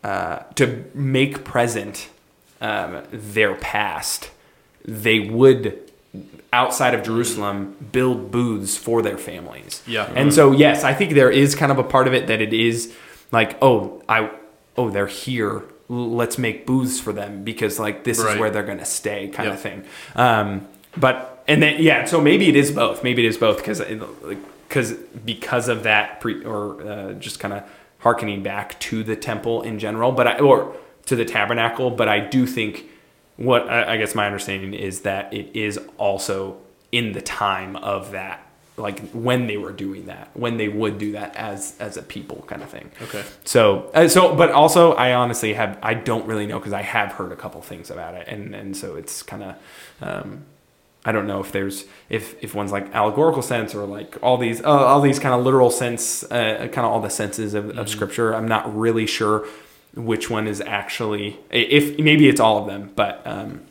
uh, to make present um, their past, they would outside of Jerusalem build booths for their families.
Yeah.
And so yes, I think there is kind of a part of it that it is like, oh, I oh, they're here. Let's make booths for them because like this
Right.
is where they're going to stay kind
Yep.
of thing. Um but and then yeah, so maybe it is both. Maybe it is both because because because of that pre or uh, just kind of harkening back to the temple in general, but I, or to the tabernacle. But I do think what I, I guess my understanding is that it is also in the time of that, like when they were doing that, when they would do that as as a people, kind of thing.
Okay.
So uh, so, but also I honestly have I don't really know because I have heard a couple things about it, and and so it's kind of. Um, I don't know if there's if if one's like allegorical sense or like all these uh, all these kind of literal sense, uh, kind of all the senses of, of scripture. I'm not really sure which one is actually if maybe it's all of them, but um,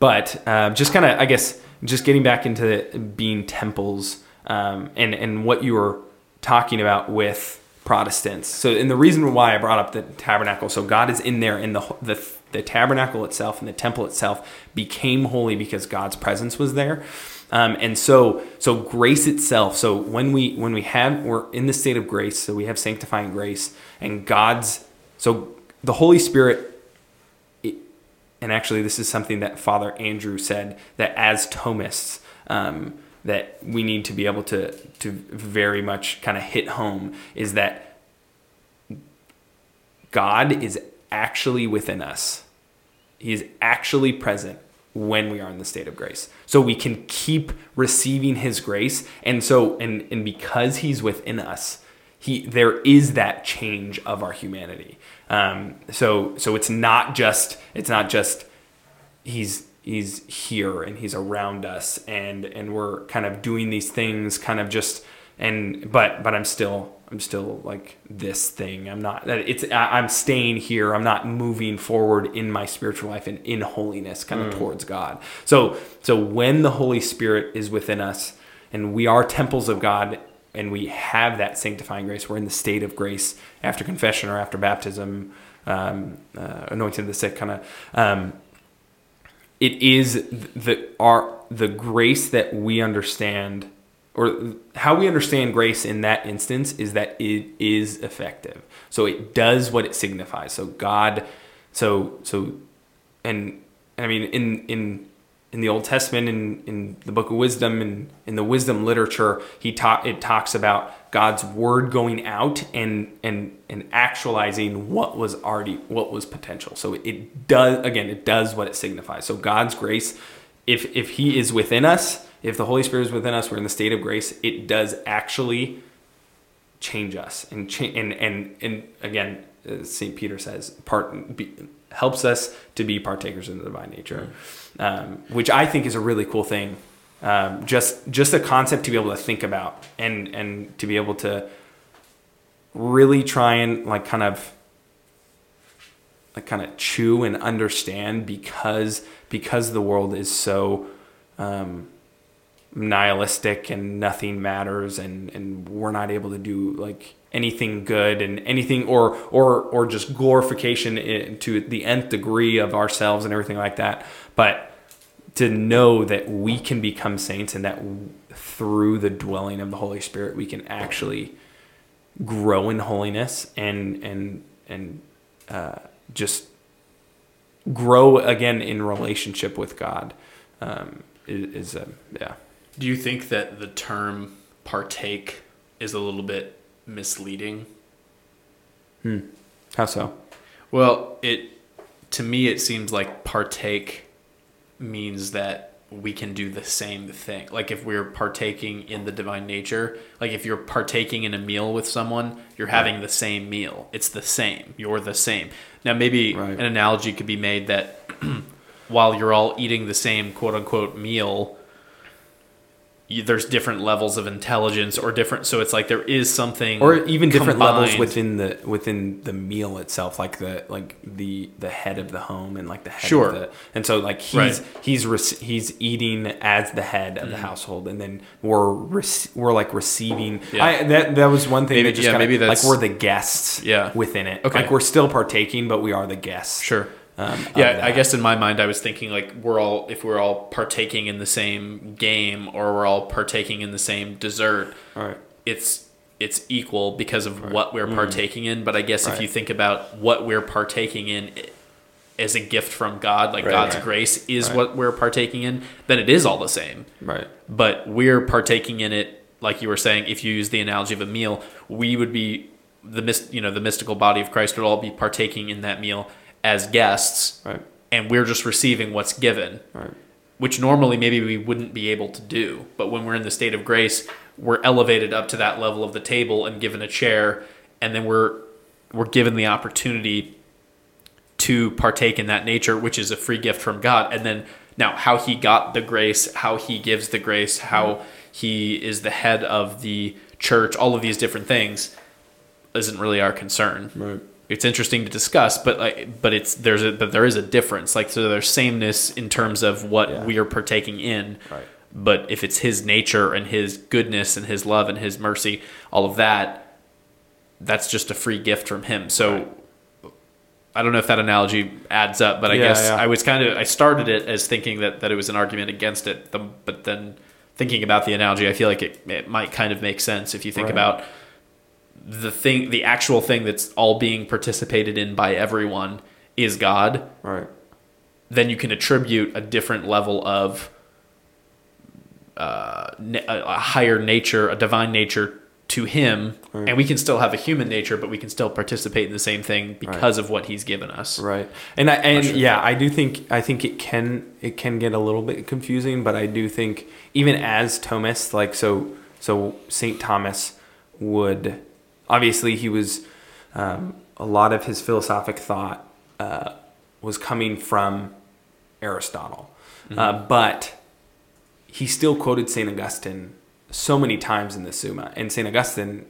but uh, just kind of I guess just getting back into being temples um, and and what you were talking about with Protestants. So and the reason why I brought up the tabernacle, so God is in there in the the the tabernacle itself and the temple itself became holy because God's presence was there. Um, and so so grace itself so when we when we have we're in the state of grace so we have sanctifying grace and god's so the holy spirit it- and actually this is something that father andrew said that as thomists um, that we need to be able to to very much kind of hit home is that god is actually within us he is actually present when we are in the state of grace. So we can keep receiving his grace. And so and and because he's within us, he there is that change of our humanity. Um, so so it's not just it's not just he's he's here and he's around us and and we're kind of doing these things kind of just and but but I'm still I'm still like this thing. I'm not that it's I- I'm staying here. I'm not moving forward in my spiritual life and in holiness kind of towards God. So so when the Holy Spirit is within us and we are temples of God and we have that sanctifying grace, we're in the state of grace after confession or after baptism, um, uh, anointing the sick kind of um, it is the our the grace that we understand or how we understand grace in that instance is that it is effective. So it does what it signifies. So god so so and, i mean in in in the old testament in in the book of wisdom and in the wisdom literature he taught it talks about god's word going out and and and actualizing what was already what was potential. So it does again it does what it signifies. So god's grace if if he is within us if the holy spirit is within us we're in the state of grace it does actually change us and cha- and and and again uh, st peter says part be, helps us to be partakers in the divine nature. Um, which i think is a really cool thing. Um, just just a concept to be able to think about and and to be able to really try and like kind of like kind of chew and understand because because the world is so um, nihilistic and nothing matters and and we're not able to do like anything good and anything or or or just glorification to the nth degree of ourselves and everything like that but to know that we can become saints and that through the dwelling of the holy spirit we can actually grow in holiness and and and uh, just grow again in relationship with God. Um, is, is a yeah.
Do you think that the term partake is a little bit misleading? Hmm.
How so?
Well, it to me it seems like partake means that we can do the same thing. Like if we're partaking in the divine nature, like if you're partaking in a meal with someone, you're having the same meal. It's the same. You're the same. Now maybe
Right.
an analogy could be made that while you're all eating the same quote unquote meal, there's different levels of intelligence or different so it's like there is something
or even different levels within the within the meal itself like the like the the head of the home and like the head
Sure.
of the and so like he's
Right.
he's he's eating as the head of the mm. household and then we're we're like receiving
Yeah.
I, that that was one thing
Maybe-
that just
yeah,
kinda,
maybe that's-
like we're the guests
Yeah.
within it
Okay.
like we're still partaking but we are the guests
Sure.
Um,
yeah, I guess in my mind, I was thinking like we're all if we're all partaking in the same game or we're all partaking in the same dessert,
right
it's it's equal because of what we're partaking in. But I guess if
Mm.
You think about what we're partaking in as a gift from God, like
Right,
God's
right.
grace is
Right.
what we're partaking in, then it is all the same.
right
But we're partaking in it, like you were saying. If you use the analogy of a meal, we would be the you know the mystical body of Christ would all be partaking in that meal as guests
right.
and we're just receiving what's given,
right.
which normally maybe we wouldn't be able to do. But when we're in the state of grace, we're elevated up to that level of the table and given a chair, and then we're we're given the opportunity to partake in that nature, which is a free gift from God. And then now, how he got the grace, how he gives the grace, how mm-hmm. he is the head of the church, all of these different things, isn't really our concern.
Right
it's interesting to discuss, but like, but it's there's a but there is a difference. Like, so there's sameness in terms of what
Yeah.
we are partaking in.
Right.
But if it's His nature and His goodness and His love and His mercy, all of that, that's just a free gift from Him. So. I don't know if that analogy adds up, but I
Yeah,
guess
yeah.
I was kind of I started it as thinking that, that it was an argument against it, the, but then thinking about the analogy, I feel like it, it might kind of make sense if you think
Right.
about the thing the actual thing that's all being participated in by everyone is God,
right
then you can attribute a different level of uh, a higher nature, a divine nature to him, and we can still have a human nature, but we can still participate in the same thing because of what he's given us.
Right. And I and
sure.
yeah, I do think I think it can it can get a little bit confusing, but I do think even as Thomas, like so so Saint Thomas would obviously he was um, a lot of his philosophic thought uh, was coming from Aristotle, uh, but he still quoted Saint Augustine so many times in the Summa, and Saint Augustine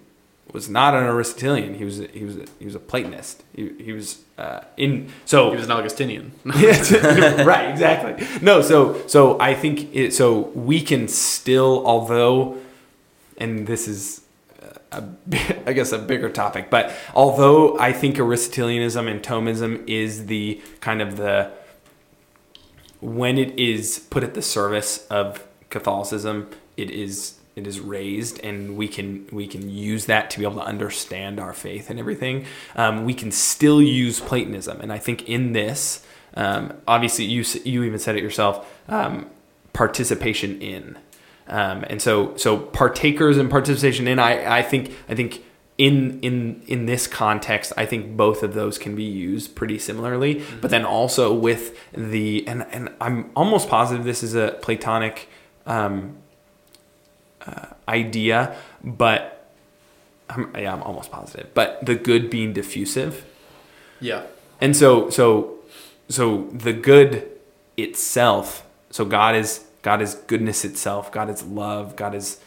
was not an Aristotelian. He was a, he was a, he was a Platonist. He, he was uh, in so
He was an Augustinian.
Right exactly no so so i think it, so we can still although and this is a, I guess a bigger topic. But although i think aristotelianism and thomism is the kind of the when it is put at the service of catholicism it is it is raised and we can we can use that to be able to understand our faith and everything. Um, we can still use platonism and i think in this um, obviously you you even said it yourself um, participation in um, and so so partakers and participation in i i think i think in in in this context i think both of those can be used pretty similarly. But then also with the and and i'm almost positive this is a platonic um, uh, idea but I'm, yeah i'm almost positive but the good being diffusive.
Yeah.
and so so so the good itself so god is god is goodness itself god is love god is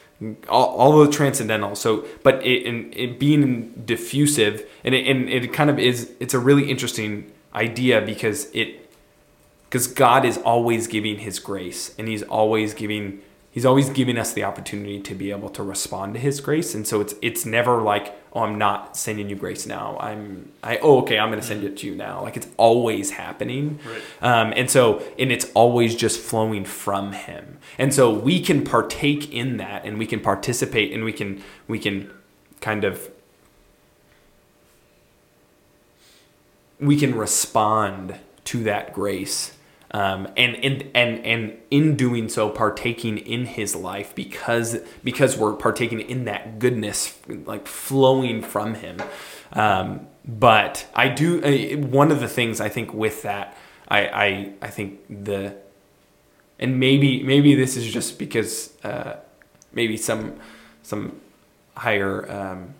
all, all the transcendental. So but it, and it being diffusive and it, and it kind of is it's a really interesting idea because it because god is always giving his grace and he's always giving he's always giving us the opportunity to be able to respond to his grace. And so it's it's never like oh i'm not sending you grace now. I'm i oh okay i'm going to send it to you now. Like it's always happening. Um, and so and it's always just flowing from him. And so we can partake in that and we can participate and we can we can kind of we can respond to that grace. Um, and, and and and in doing so, partaking in His life because because we're partaking in that goodness, like flowing from Him. Um, but I do uh, one of the things I think with that, I I, I think the and maybe maybe this is just because uh, maybe some some higher um,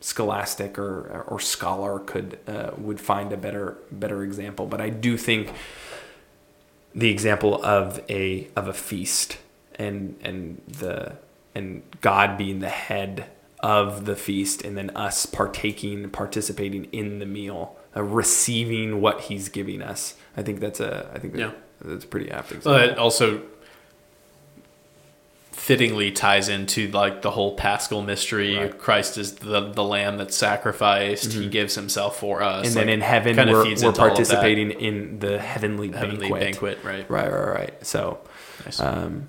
scholastic or or scholar could uh, would find a better better example. But I do think the example of a of a feast and and the and God being the head of the feast and then us partaking participating in the meal uh, receiving what he's giving us i think that's a i think
Yeah.
that's a pretty apt example
Well, also fittingly ties into like the whole Paschal mystery.
Right.
Christ is the the lamb that's sacrificed. He gives himself for us.
Mm-hmm. and then in heaven we're, we're
into all of
participating in the heavenly,
heavenly
banquet.
banquet, right?
right right right so
Nice.
um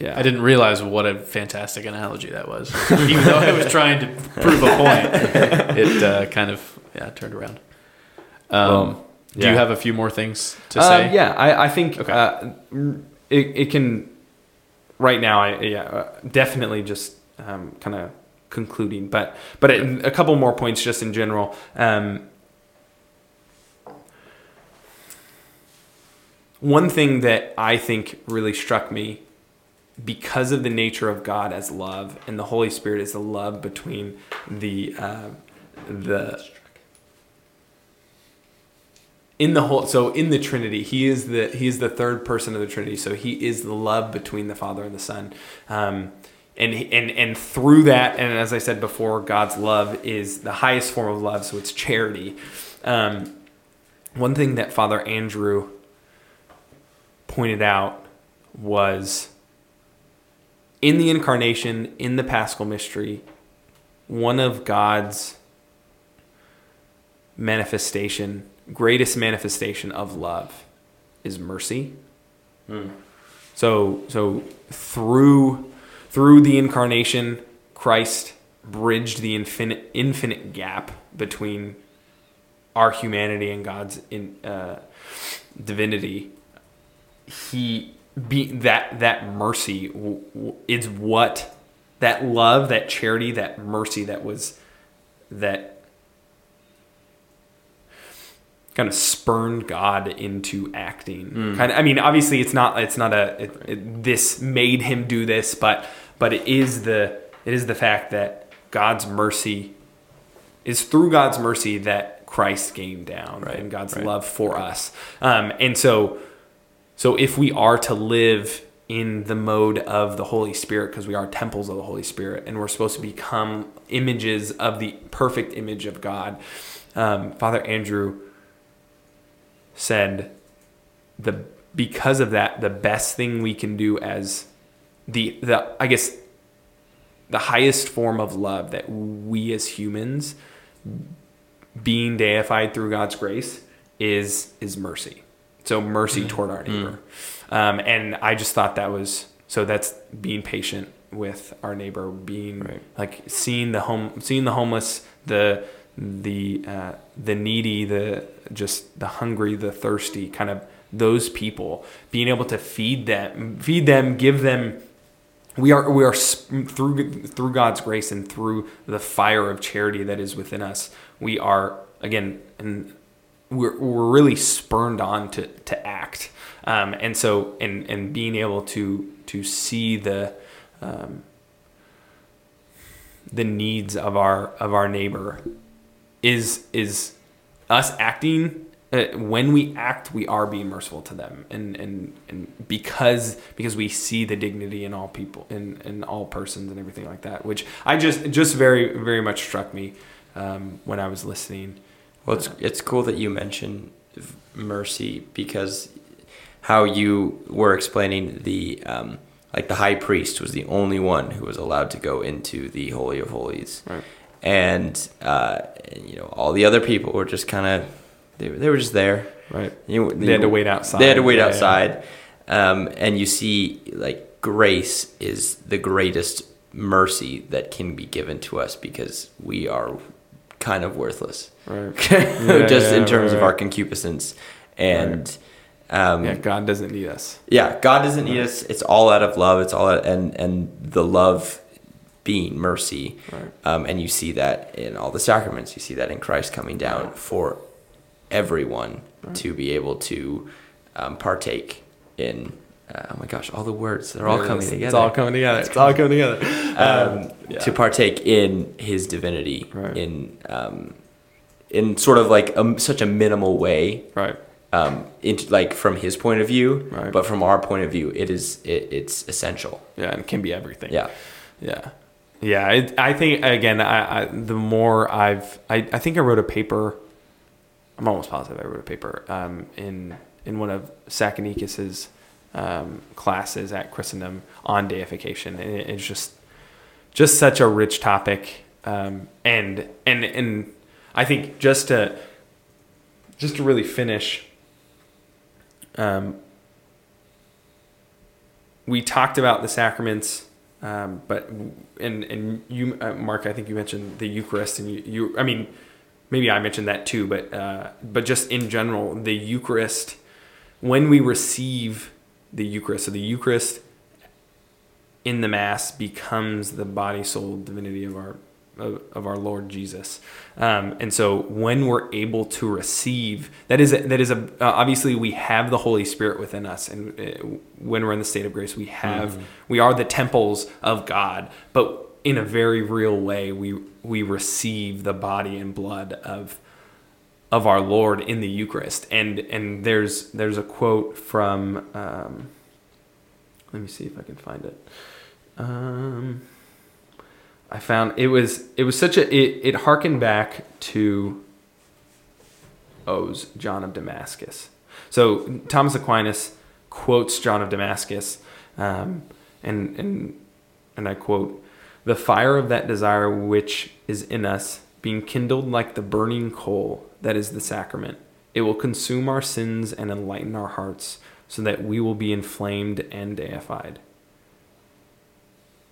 yeah
I didn't realize what a fantastic analogy that was. Even though I was trying to prove a point, it uh, kind of yeah turned around. Um,
Well,
Do you have a few more things to
Um,
say?
yeah, I, I think
Okay.
uh, it, it can. Right now, I yeah, uh, definitely just um, kind of concluding, but but a couple more points just in general. Um, one thing that I think really struck me because of the nature of God as love and the Holy Spirit is the love between the uh, the in the whole so in the trinity he is the he is the third person of the trinity so he is the love between the father and the son. Um, and and and through that and as i said before god's love is the highest form of love so it's charity. Um, one thing that father andrew pointed out was in the incarnation in the paschal mystery one of god's manifestation greatest manifestation of love is mercy. So so through through the incarnation christ bridged the infinite infinite gap between our humanity and god's in uh, divinity. He be that that mercy is what that love that charity that mercy that was that kind of spurned God into acting. Kind of, I mean, obviously, it's not it's not a it, it, this made him do this, but but it is the it is the fact that God's mercy is through God's mercy that Christ came down
Right,
and God's
right,
love for us. Um, and so so if we are to live in the mode of the Holy Spirit, because we are temples of the Holy Spirit, and we're supposed to become images of the perfect image of God, um, Father Andrew said the because of that, the best thing we can do as the the I guess the highest form of love that we as humans being deified through God's grace is is mercy. So mercy toward our neighbor. Um, and I just thought that was so that's being patient with our neighbor, being
Right.
like seeing the home seeing the homeless, the the uh, the needy, the just the hungry, the thirsty, kind of those people, being able to feed them, feed them, give them we are we are through through God's grace and through the fire of charity that is within us. We are again and we're we're really spurned on to to act. Um, and so and and being able to to see the um, the needs of our of our neighbor is is us acting uh, when we act we are being merciful to them. And and and because because we see the dignity in all people in in all persons and everything like that which i just just very very much struck me um, when i was listening.
Well, it's it's cool that you mention mercy because how you were explaining the um, like the high priest was the only one who was allowed to go into the holy of holies,
Right.
And uh, you know all the other people were just kind of they, they were just there.
right
You,
They had to wait outside.
They had to wait
Yeah, yeah.
outside, Um, and you see like grace is the greatest mercy that can be given to us because we are kind of worthless
right
just
yeah,
in terms
right,
of our concupiscence and um,
Yeah, God doesn't need us.
yeah, God doesn't need us. It's all out of love. It's all out, and and the love being mercy,
Right.
um, and you see that in all the sacraments. You see that in Christ coming down for everyone to be able to um, partake in. Uh, oh my gosh, all the words they're all coming together.
It's all coming together. It's all coming together.
um,
yeah.
to partake in His divinity
Right.
in um, in sort of like a, such a minimal way
Right.
um, into like from his point of view,
Right.
but from our point of view, it is it, it's essential.
Yeah, and it can be everything.
Yeah,
Yeah. Yeah. It, I think, again, I, I, the more I've, I, I think I wrote a paper, I'm almost positive I wrote a paper um, in, in one of Sakanikis's um, classes at Christendom on deification. And it, it's just, just such a rich topic. Um, and, and, and I think just to, just to really finish, um, we talked about the sacraments, um, but and and you, uh, Mark, I think you mentioned the Eucharist, and you, you I mean, maybe I mentioned that too, but uh, but just in general, the Eucharist, when we receive the Eucharist, so the Eucharist in the Mass becomes the body, soul, divinity of our of, of our Lord Jesus, um, and so when we're able to receive, that is a, that is a uh, obviously we have the Holy Spirit within us, and uh, when we're in the state of grace, we have we are the temples of God, but in a very real way, we we receive the body and blood of of our Lord in the Eucharist, and and there's there's a quote from um, let me see if I can find it. Um, I found it was it was such a it, it harkened back to O's John of Damascus. So Thomas Aquinas quotes John of Damascus, um, and and and I quote: "The fire of that desire which is in us, being kindled like the burning coal that is the sacrament, it will consume our sins and enlighten our hearts, so that we will be inflamed and deified."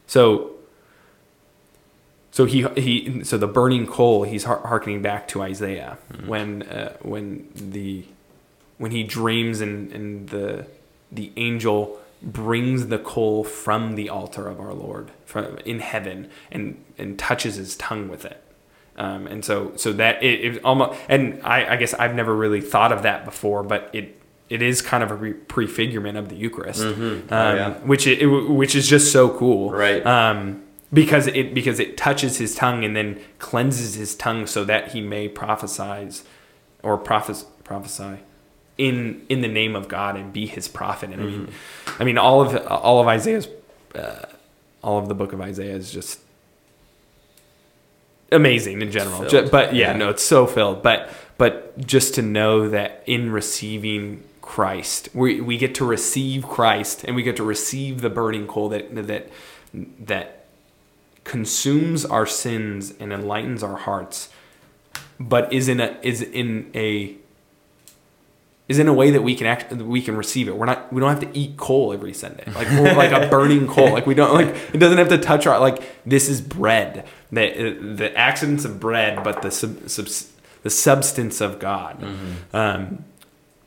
So so he he so the burning coal he's har- harkening back to Isaiah when uh, when the when he dreams and and the the angel brings the coal from the altar of our Lord from in heaven and and touches his tongue with it. Um, and so so that it, it almost and I, I guess I've never really thought of that before, but it it is kind of a re- prefigurement of the Eucharist, um,
yeah.
which it, which is just so cool,
Right.
Um, because it because it touches his tongue and then cleanses his tongue so that he may prophesize or prophes- prophesy in in the name of God and be his prophet. And I mean, I mean all of all of Isaiah's uh, all of the book of Isaiah is just amazing in general.
Filled.
Ju- but yeah,
Yeah.
no, it's so filled. But but just to know that in receiving Christ, we we get to receive Christ and we get to receive the burning coal that that that consumes our sins and enlightens our hearts, but is in a is in a is in a way that we can act we can receive it. We're not we don't have to eat coal every Sunday. Like we're like a burning coal. Like we don't like it doesn't have to touch our like this is bread. The the accidents of bread, but the sub, subs, the substance of God. Um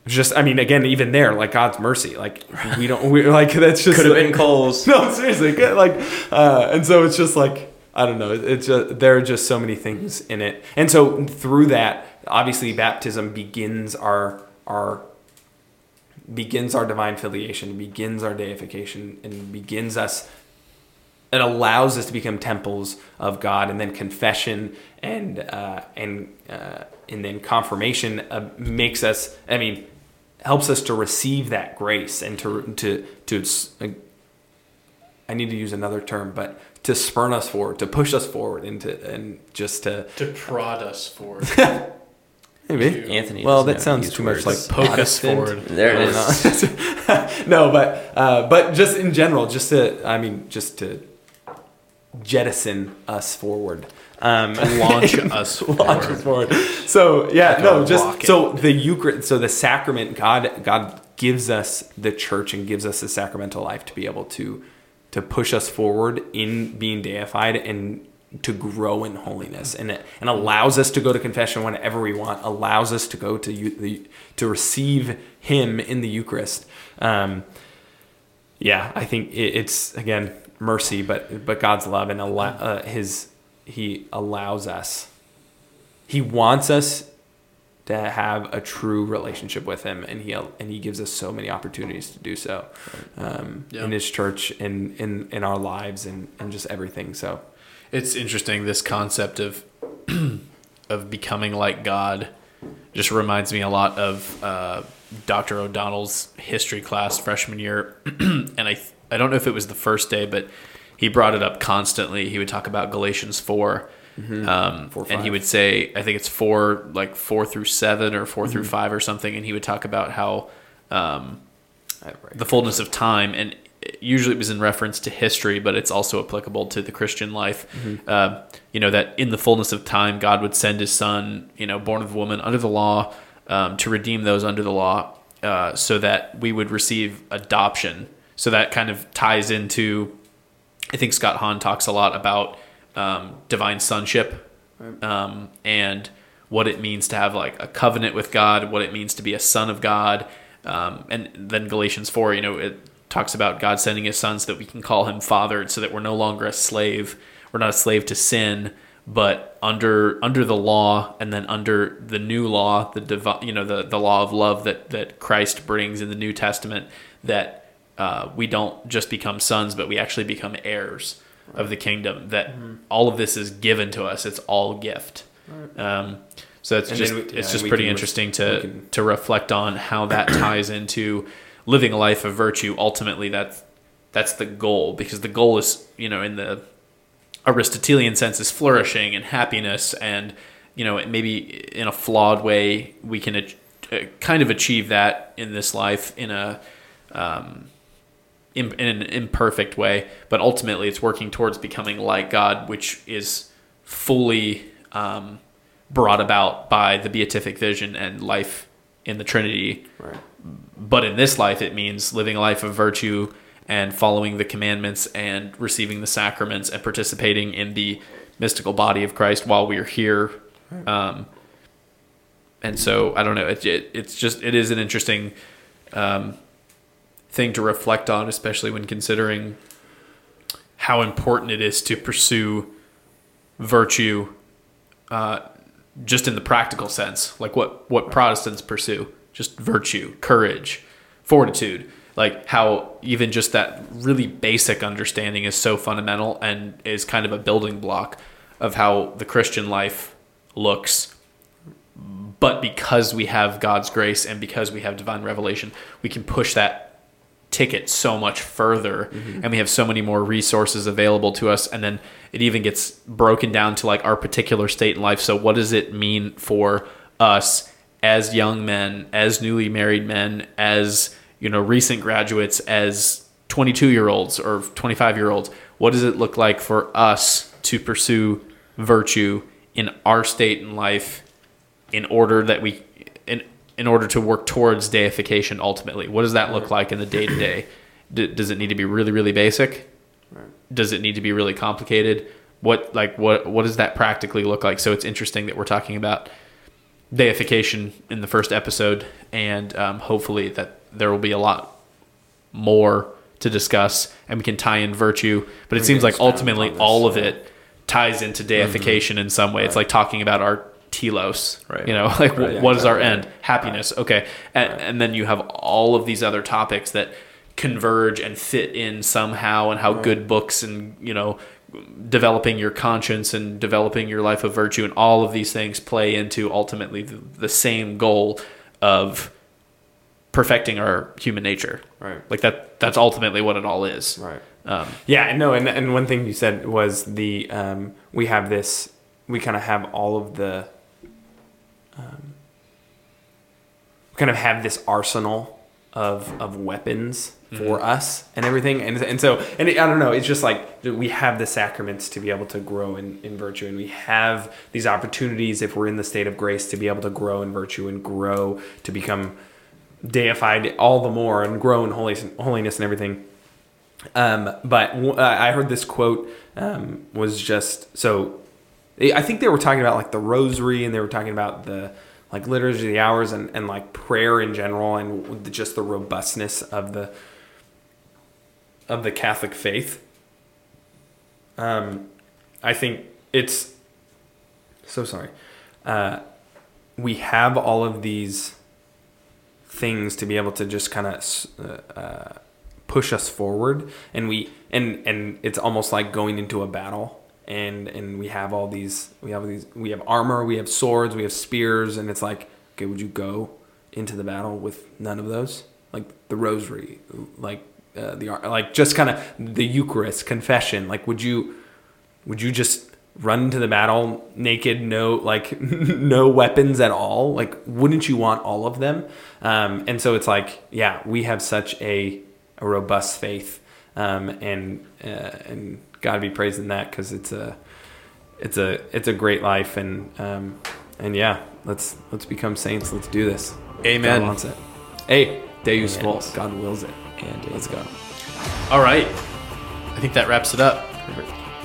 just I mean again even there like God's mercy like we don't we like that's just
could have
like-
been coals.
no, seriously, like, uh, and so it's just like I don't know. It's just, there are just so many things in it, and so through that, obviously, baptism begins our our begins our divine filiation, begins our deification, and begins us. It allows us to become temples of God, and then confession and uh, and uh, and then confirmation uh, makes us. I mean, helps us to receive that grace and to to to. uh, I need to use another term, but to spurn us forward, to push us forward, and to and just to
to prod us forward,
maybe.
Anthony.
Well, that sounds
these
too much like
poke us forward.
There it
I
is.
don't know. no, but uh, but just in general, just to I mean, just to jettison us forward, um,
launch us
launch
forward.
us forward. So yeah,
Like
no, just
rocket.
so the Eucharist, so the sacrament, God God gives us the church and gives us the sacramental life to be able to to push us forward in being deified and to grow in holiness and and allows us to go to confession whenever we want allows us to go to you, the, to receive him in the eucharist um, yeah i think it, it's again mercy but but god's love and allow, uh, his he allows us he wants us to have a true relationship with him and he and he gives us so many opportunities to do so um,
Yeah.
in his church in in in our lives and and just everything so
It's interesting this concept of of becoming like God just reminds me a lot of uh, Dr. O'Donnell's history class freshman year, and I I don't know if it was the first day, but he brought it up constantly. He would talk about Galatians 4 um,
Four,
and he would say I think it's four like four through seven or 4 through five or something, and he would talk about how um, the fullness of time. And usually it was in reference to history but it's also applicable to the christian life. Uh, you know that in the fullness of time god would send his son you know born of a woman under the law um, to redeem those under the law uh, so that we would receive adoption. So that kind of ties into i think scott hahn talks a lot about um, divine sonship um, and what it means to have like a covenant with God, what it means to be a son of God, um, and then Galatians four, you know, it talks about God sending His Son so that we can call Him Father, so that we're no longer a slave. We're not a slave to sin, but under under the law, and then under the new law, the divi- you know the the law of love that that Christ brings in the New Testament, that uh, we don't just become sons, but we actually become heirs of the kingdom. That all of this is given to us; it's all gift. Um, so it's
And
just
then we-
it's
yeah,
just pretty
can re-
interesting to
can-
to reflect on how that ties into living a life of virtue. Ultimately, that's that's the goal because the goal is you know in the Aristotelian sense is flourishing and happiness, and you know maybe in a flawed way we can ach- uh, kind of achieve that in this life in a um, in, in an imperfect way, but ultimately it's working towards becoming like God, which is fully um, brought about by the beatific vision and life in the Trinity.
right
But in this life, it means living a life of virtue and following the commandments and receiving the sacraments and participating in the mystical body of Christ while we are here. Um, and so I don't know. It, it, it's just it is an interesting um, thing to reflect on, especially when considering how important it is to pursue virtue, uh, just in the practical sense, like what what Protestants pursue, just virtue, courage, fortitude. Like how even just that really basic understanding is so fundamental and is kind of a building block of how the Christian life looks but because we have God's grace and because we have divine revelation, we can push that ticket so much further mm-hmm. and we have so many more resources available to us and then it even gets broken down to like our particular state in life. So what does it mean for us as young men as newly married men as you know recent graduates as 22 year olds or 25 year olds what does it look like for us to pursue virtue in our state in life in order that we in order to work towards deification ultimately? What does that look like in the day to day does it need to be really really basic? Does it need to be really complicated? What like what what does that practically look like? So it's interesting that we're talking about deification in the first episode and um, hopefully that there will be a lot more to discuss and we can tie in virtue but it
We
seems like ultimately all of it ties into deification in some way. It's like talking about our telos
Right.
you know like
Right, yeah,
what is our end? Happiness. Okay. And, and then you have all of these other topics that converge and fit in somehow and how good books and you know developing your conscience and developing your life of virtue and all of these things play into ultimately the, the same goal of perfecting our human nature.
Right.
like that that's ultimately what it all is.
Right.
Um,
Yeah, and no, and and one thing you said was the um, we have this, we kind of have all of the, um, kind of have this arsenal of of weapons for us and everything, and and so and it, I don't know, it's just like we have the sacraments to be able to grow in in virtue, and we have these opportunities if we're in the state of grace to be able to grow in virtue and grow to become deified all the more and grow in holiness, holiness and everything. Um, but w- I heard this quote um, was just so. I think they were talking about like the rosary, and they were talking about the like liturgy of the hours, and, and like prayer in general, and just the robustness of the of the Catholic faith. Um, I think it's so sorry. Uh, we have all of these things to be able to just kind of uh, uh, push us forward, and we and and it's almost like going into a battle, and and we have all these we have these we have armor, we have swords, we have spears, and it's like okay, would you go into the battle with none of those? Like the rosary, like uh, the like just kind of the Eucharist, confession. Like, would you would you just run into the battle naked no like no weapons at all like wouldn't you want all of them um, and so it's like yeah we have such a, a robust faith um, and uh, and god be praising that because it's a it's a it's a great life and um, and yeah let's let's become saints let's do this
Amen.
god wants it hey deus vult god wills it
And
let's go
All right. I think that wraps it up.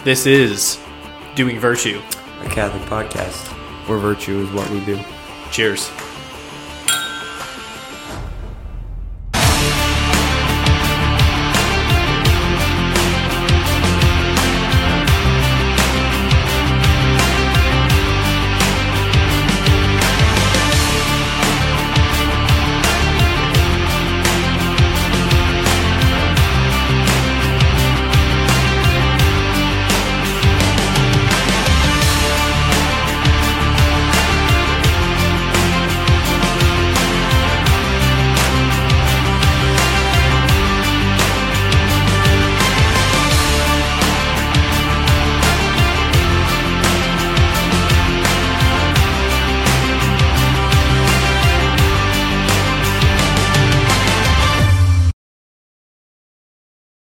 This is Dewing Virtue.
a Catholic podcast.
where virtue is what we do
Cheers.